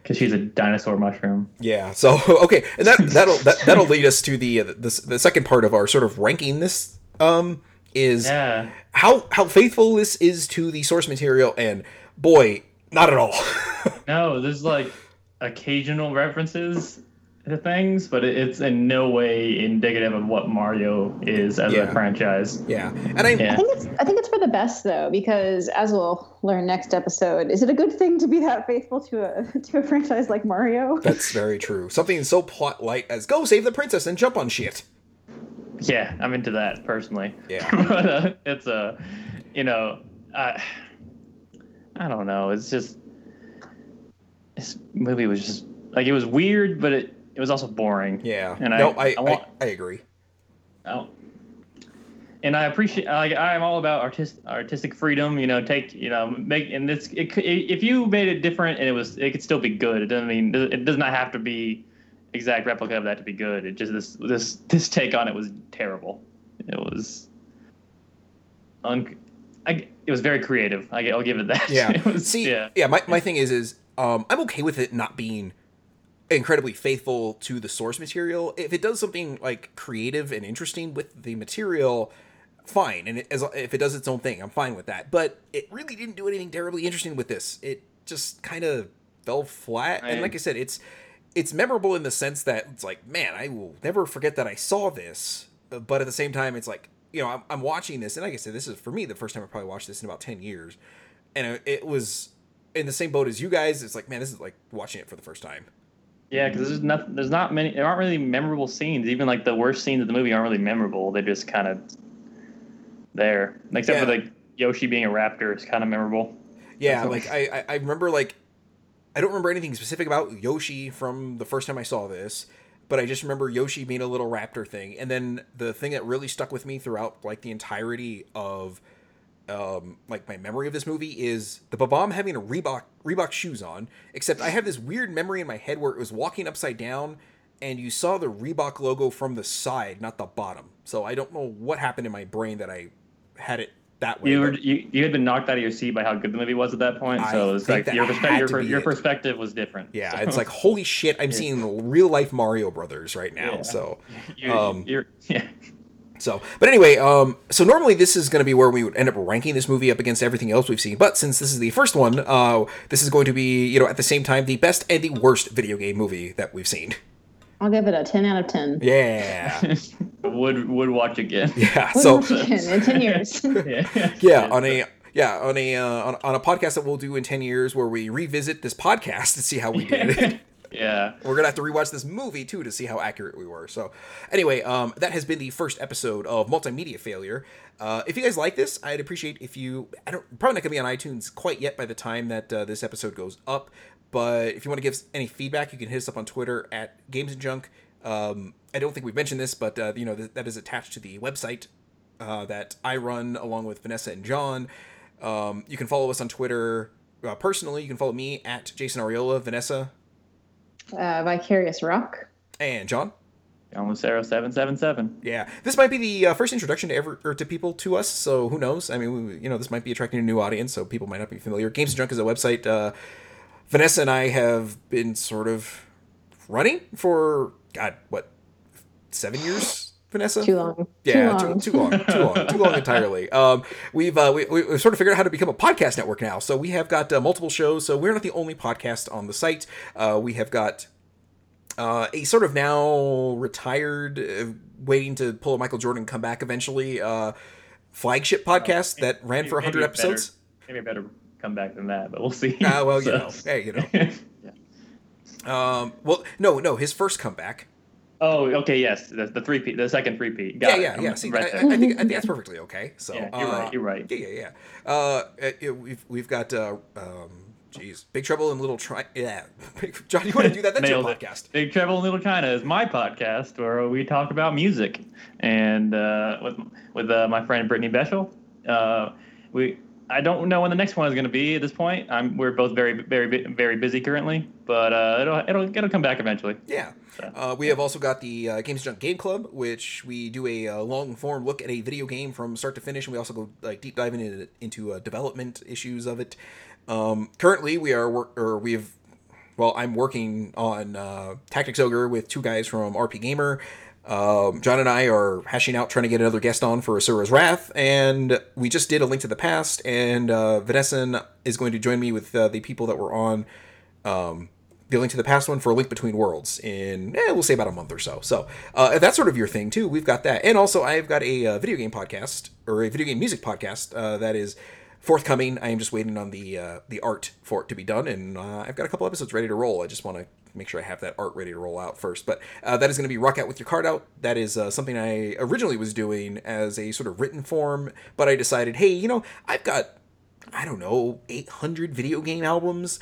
because she's a dinosaur mushroom. yeah. So okay, and that that'll that, that'll lead us to the, uh, the the second part of our sort of ranking this um is Yeah, how how faithful this is to the source material and boy not at all no, there's like occasional references to things, but it's in no way indicative of what Mario is as Yeah. a franchise. yeah and i Yeah. I think it's I think it's for the best though, because as we'll learn next episode, is it a good thing to be that faithful to a to a franchise like Mario? that's very true something so plot light as go save the princess and jump on shit Yeah, I'm into that personally. Yeah. but uh, it's a, you know, I, I don't know. It's just this movie was just like it was weird, but it it was also boring. yeah And I- no I, I I, want- I agree Oh. And I appreciate, like, I'm all about artistic artistic freedom. You know, take, you know, make, and this, it, could- if you made it different and it was, it could still be good. It doesn't mean it does not have to be exact replica of that to be good. It just this, this, this take on it was terrible. It was, un, I, it was very creative. I, will give it that. yeah It was- see yeah, yeah, my, my thing is is um i'm okay with it not being incredibly faithful to the source material if it does something like creative and interesting with the material fine and it, as, if it does its own thing i'm fine with that but it really didn't do anything terribly interesting with this it just kind of fell flat and like i said it's it's memorable in the sense that it's like man i will never forget that i saw this but at the same time it's like you know i'm, I'm watching this and like i said this is for me the first time i probably watched this in about 10 years and it- it was in the same boat as you guys it's like man this is like watching it for the first time yeah, because there's not, there's not many, there aren't really memorable scenes. Even like the worst scenes of the movie aren't really memorable. They're just kind of there, except for Yeah. like Yoshi being a raptor is kind of memorable. Yeah, like I I remember like I don't remember anything specific about Yoshi from the first time I saw this, but I just remember Yoshi being a little raptor thing. And then the thing that really stuck with me throughout like the entirety of um, like my memory of this movie is the Bob-omb having a Reebok Reebok shoes on. Except I have this weird memory in my head where it was walking upside down, and you saw the Reebok logo from the side, not the bottom. So I don't know what happened in my brain that I had it that way. You were you, you had been knocked out of your seat by how good the movie was at that point, so it's like your perspective your, your perspective was different. yeah, So, it's like holy shit! I'm seeing real life Mario Brothers right now. Yeah. So. you're, um, you're yeah. So, but anyway, um, so normally this is going to be where we would end up ranking this movie up against everything else we've seen. But since this is the first one, uh, this is going to be, you know, at the same time, the best and the worst video game movie that we've seen. I'll give it a 10 out of 10. Yeah, would would watch again. yeah. We'll So, watch again in 10 years. yeah. yeah, on a yeah on a uh, on, on a podcast that we'll do in ten years, where we revisit this podcast to see how we did. yeah. We're gonna have to rewatch this movie too to see how accurate we were. So, anyway, um, that has been the first episode of Multimedia Failure. Uh, if you guys like this, I'd appreciate if you. I don't probably not gonna be on iTunes quite yet by the time that uh, this episode goes up. But if you want to give us any feedback, you can hit us up on Twitter at Games and Junk. Um, I don't think we've mentioned this, but uh, you know th- that is attached to the website uh, that I run along with Vanessa and John. Um, you can follow us on Twitter uh, personally. You can follow me at Jason Ariola, Vanessa, Uh, Vicarious Rock. and John. Almost Sarah seven seven seven. Yeah, this might be the uh, first introduction to ever or to people to us. So who knows? I mean, we, you know, this might be attracting a new audience, so people might not be familiar. Games and Junk is a website. Uh, Vanessa and I have been sort of running for God, what, seven years? Vanessa, Too long. Yeah, Too long. too, too long, too long, too long entirely. Um, we've uh, we, we- we've sort of figured out how to become a podcast network now. So we have got uh, multiple shows. So we're not the only podcast on the site. Uh, we have got uh, a sort of now retired, uh, waiting to pull a Michael Jordan comeback eventually. Uh, flagship podcast that ran for Maybe 100 a better- episodes. Maybe a better comeback than that, but we'll see. Ah, well, you know, hey, you know. Um, well, no, no, his first comeback. Oh, okay, yes, the, the three-peat, the second three-peat. yeah, yeah, yeah. See, I, I, think I think that's perfectly okay. So yeah, you're uh, right. You're right. Yeah, yeah, yeah. Uh, we've we've got uh, um, geez, Big Trouble in Little Tri. Yeah, John, you want to do that? That's your Nailed it. podcast. Big Trouble in Little China is my podcast where we talk about music, and uh, with with uh, my friend Brittany Beschel. Uh, we I don't know when the next one is going to be at this point. I'm we're both very very very busy currently, but uh, it'll it'll it'll come back eventually. Yeah. So, Uh, we have also got the uh, Games Junk Game Club, which we do a uh, long form look at a video game from start to finish, and we also go like deep diving into into uh, development issues of it. Um, currently, we are work or we've well, I'm working on uh, Tactics Ogre with two guys from RPGamer. Um, John and I are hashing out trying to get another guest on for Asura's Wrath, and we just did a Link to the Past, and uh, Vanessa is going to join me with uh, the people that were on um, the Link to the Past one for a Link Between Worlds in, eh, we'll say about a month or so. So uh, that's sort of your thing too, we've got that. And also, I've got a uh, video game podcast or a video game music podcast uh, that is forthcoming. I am just waiting on the uh, the art for it to be done, and I've got a couple episodes ready to roll. I just want to make sure I have that art ready to roll out first. But uh, that is going to be Rock Out with Your Card Out. That is uh, something I originally was doing as a sort of written form, but I decided, hey, you know, I've got I don't know, 800 video game albums.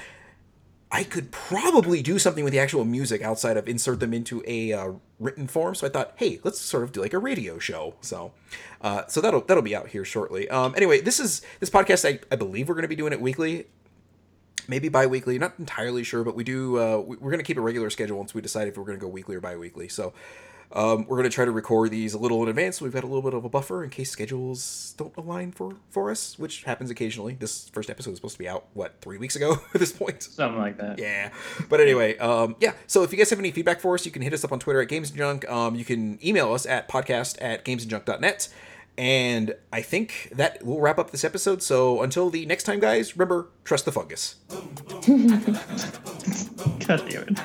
I could probably do something with the actual music outside of insert them into a uh, written form. So I thought, hey, let's sort of do like a radio show. So, uh, so that'll that'll be out here shortly. Um, anyway, this is this podcast. I, I believe we're going to be doing it weekly, maybe bi-weekly. Not entirely sure, but we do. Uh, we- we're going to keep a regular schedule once we decide if we're going to go weekly or bi-weekly. So. Um, we're going to try to record these a little in advance. So we've got a little bit of a buffer in case schedules don't align for for us, which happens occasionally. This first episode is supposed to be out what three weeks ago at this point. Something like that. Yeah. But anyway, um, yeah. So if you guys have any feedback for us, you can hit us up on Twitter at Games and Junk. Um, you can email us at podcast at gamesandjunk.net. And I think that will wrap up this episode. So until the next time, guys, remember, trust the fungus. God damn it.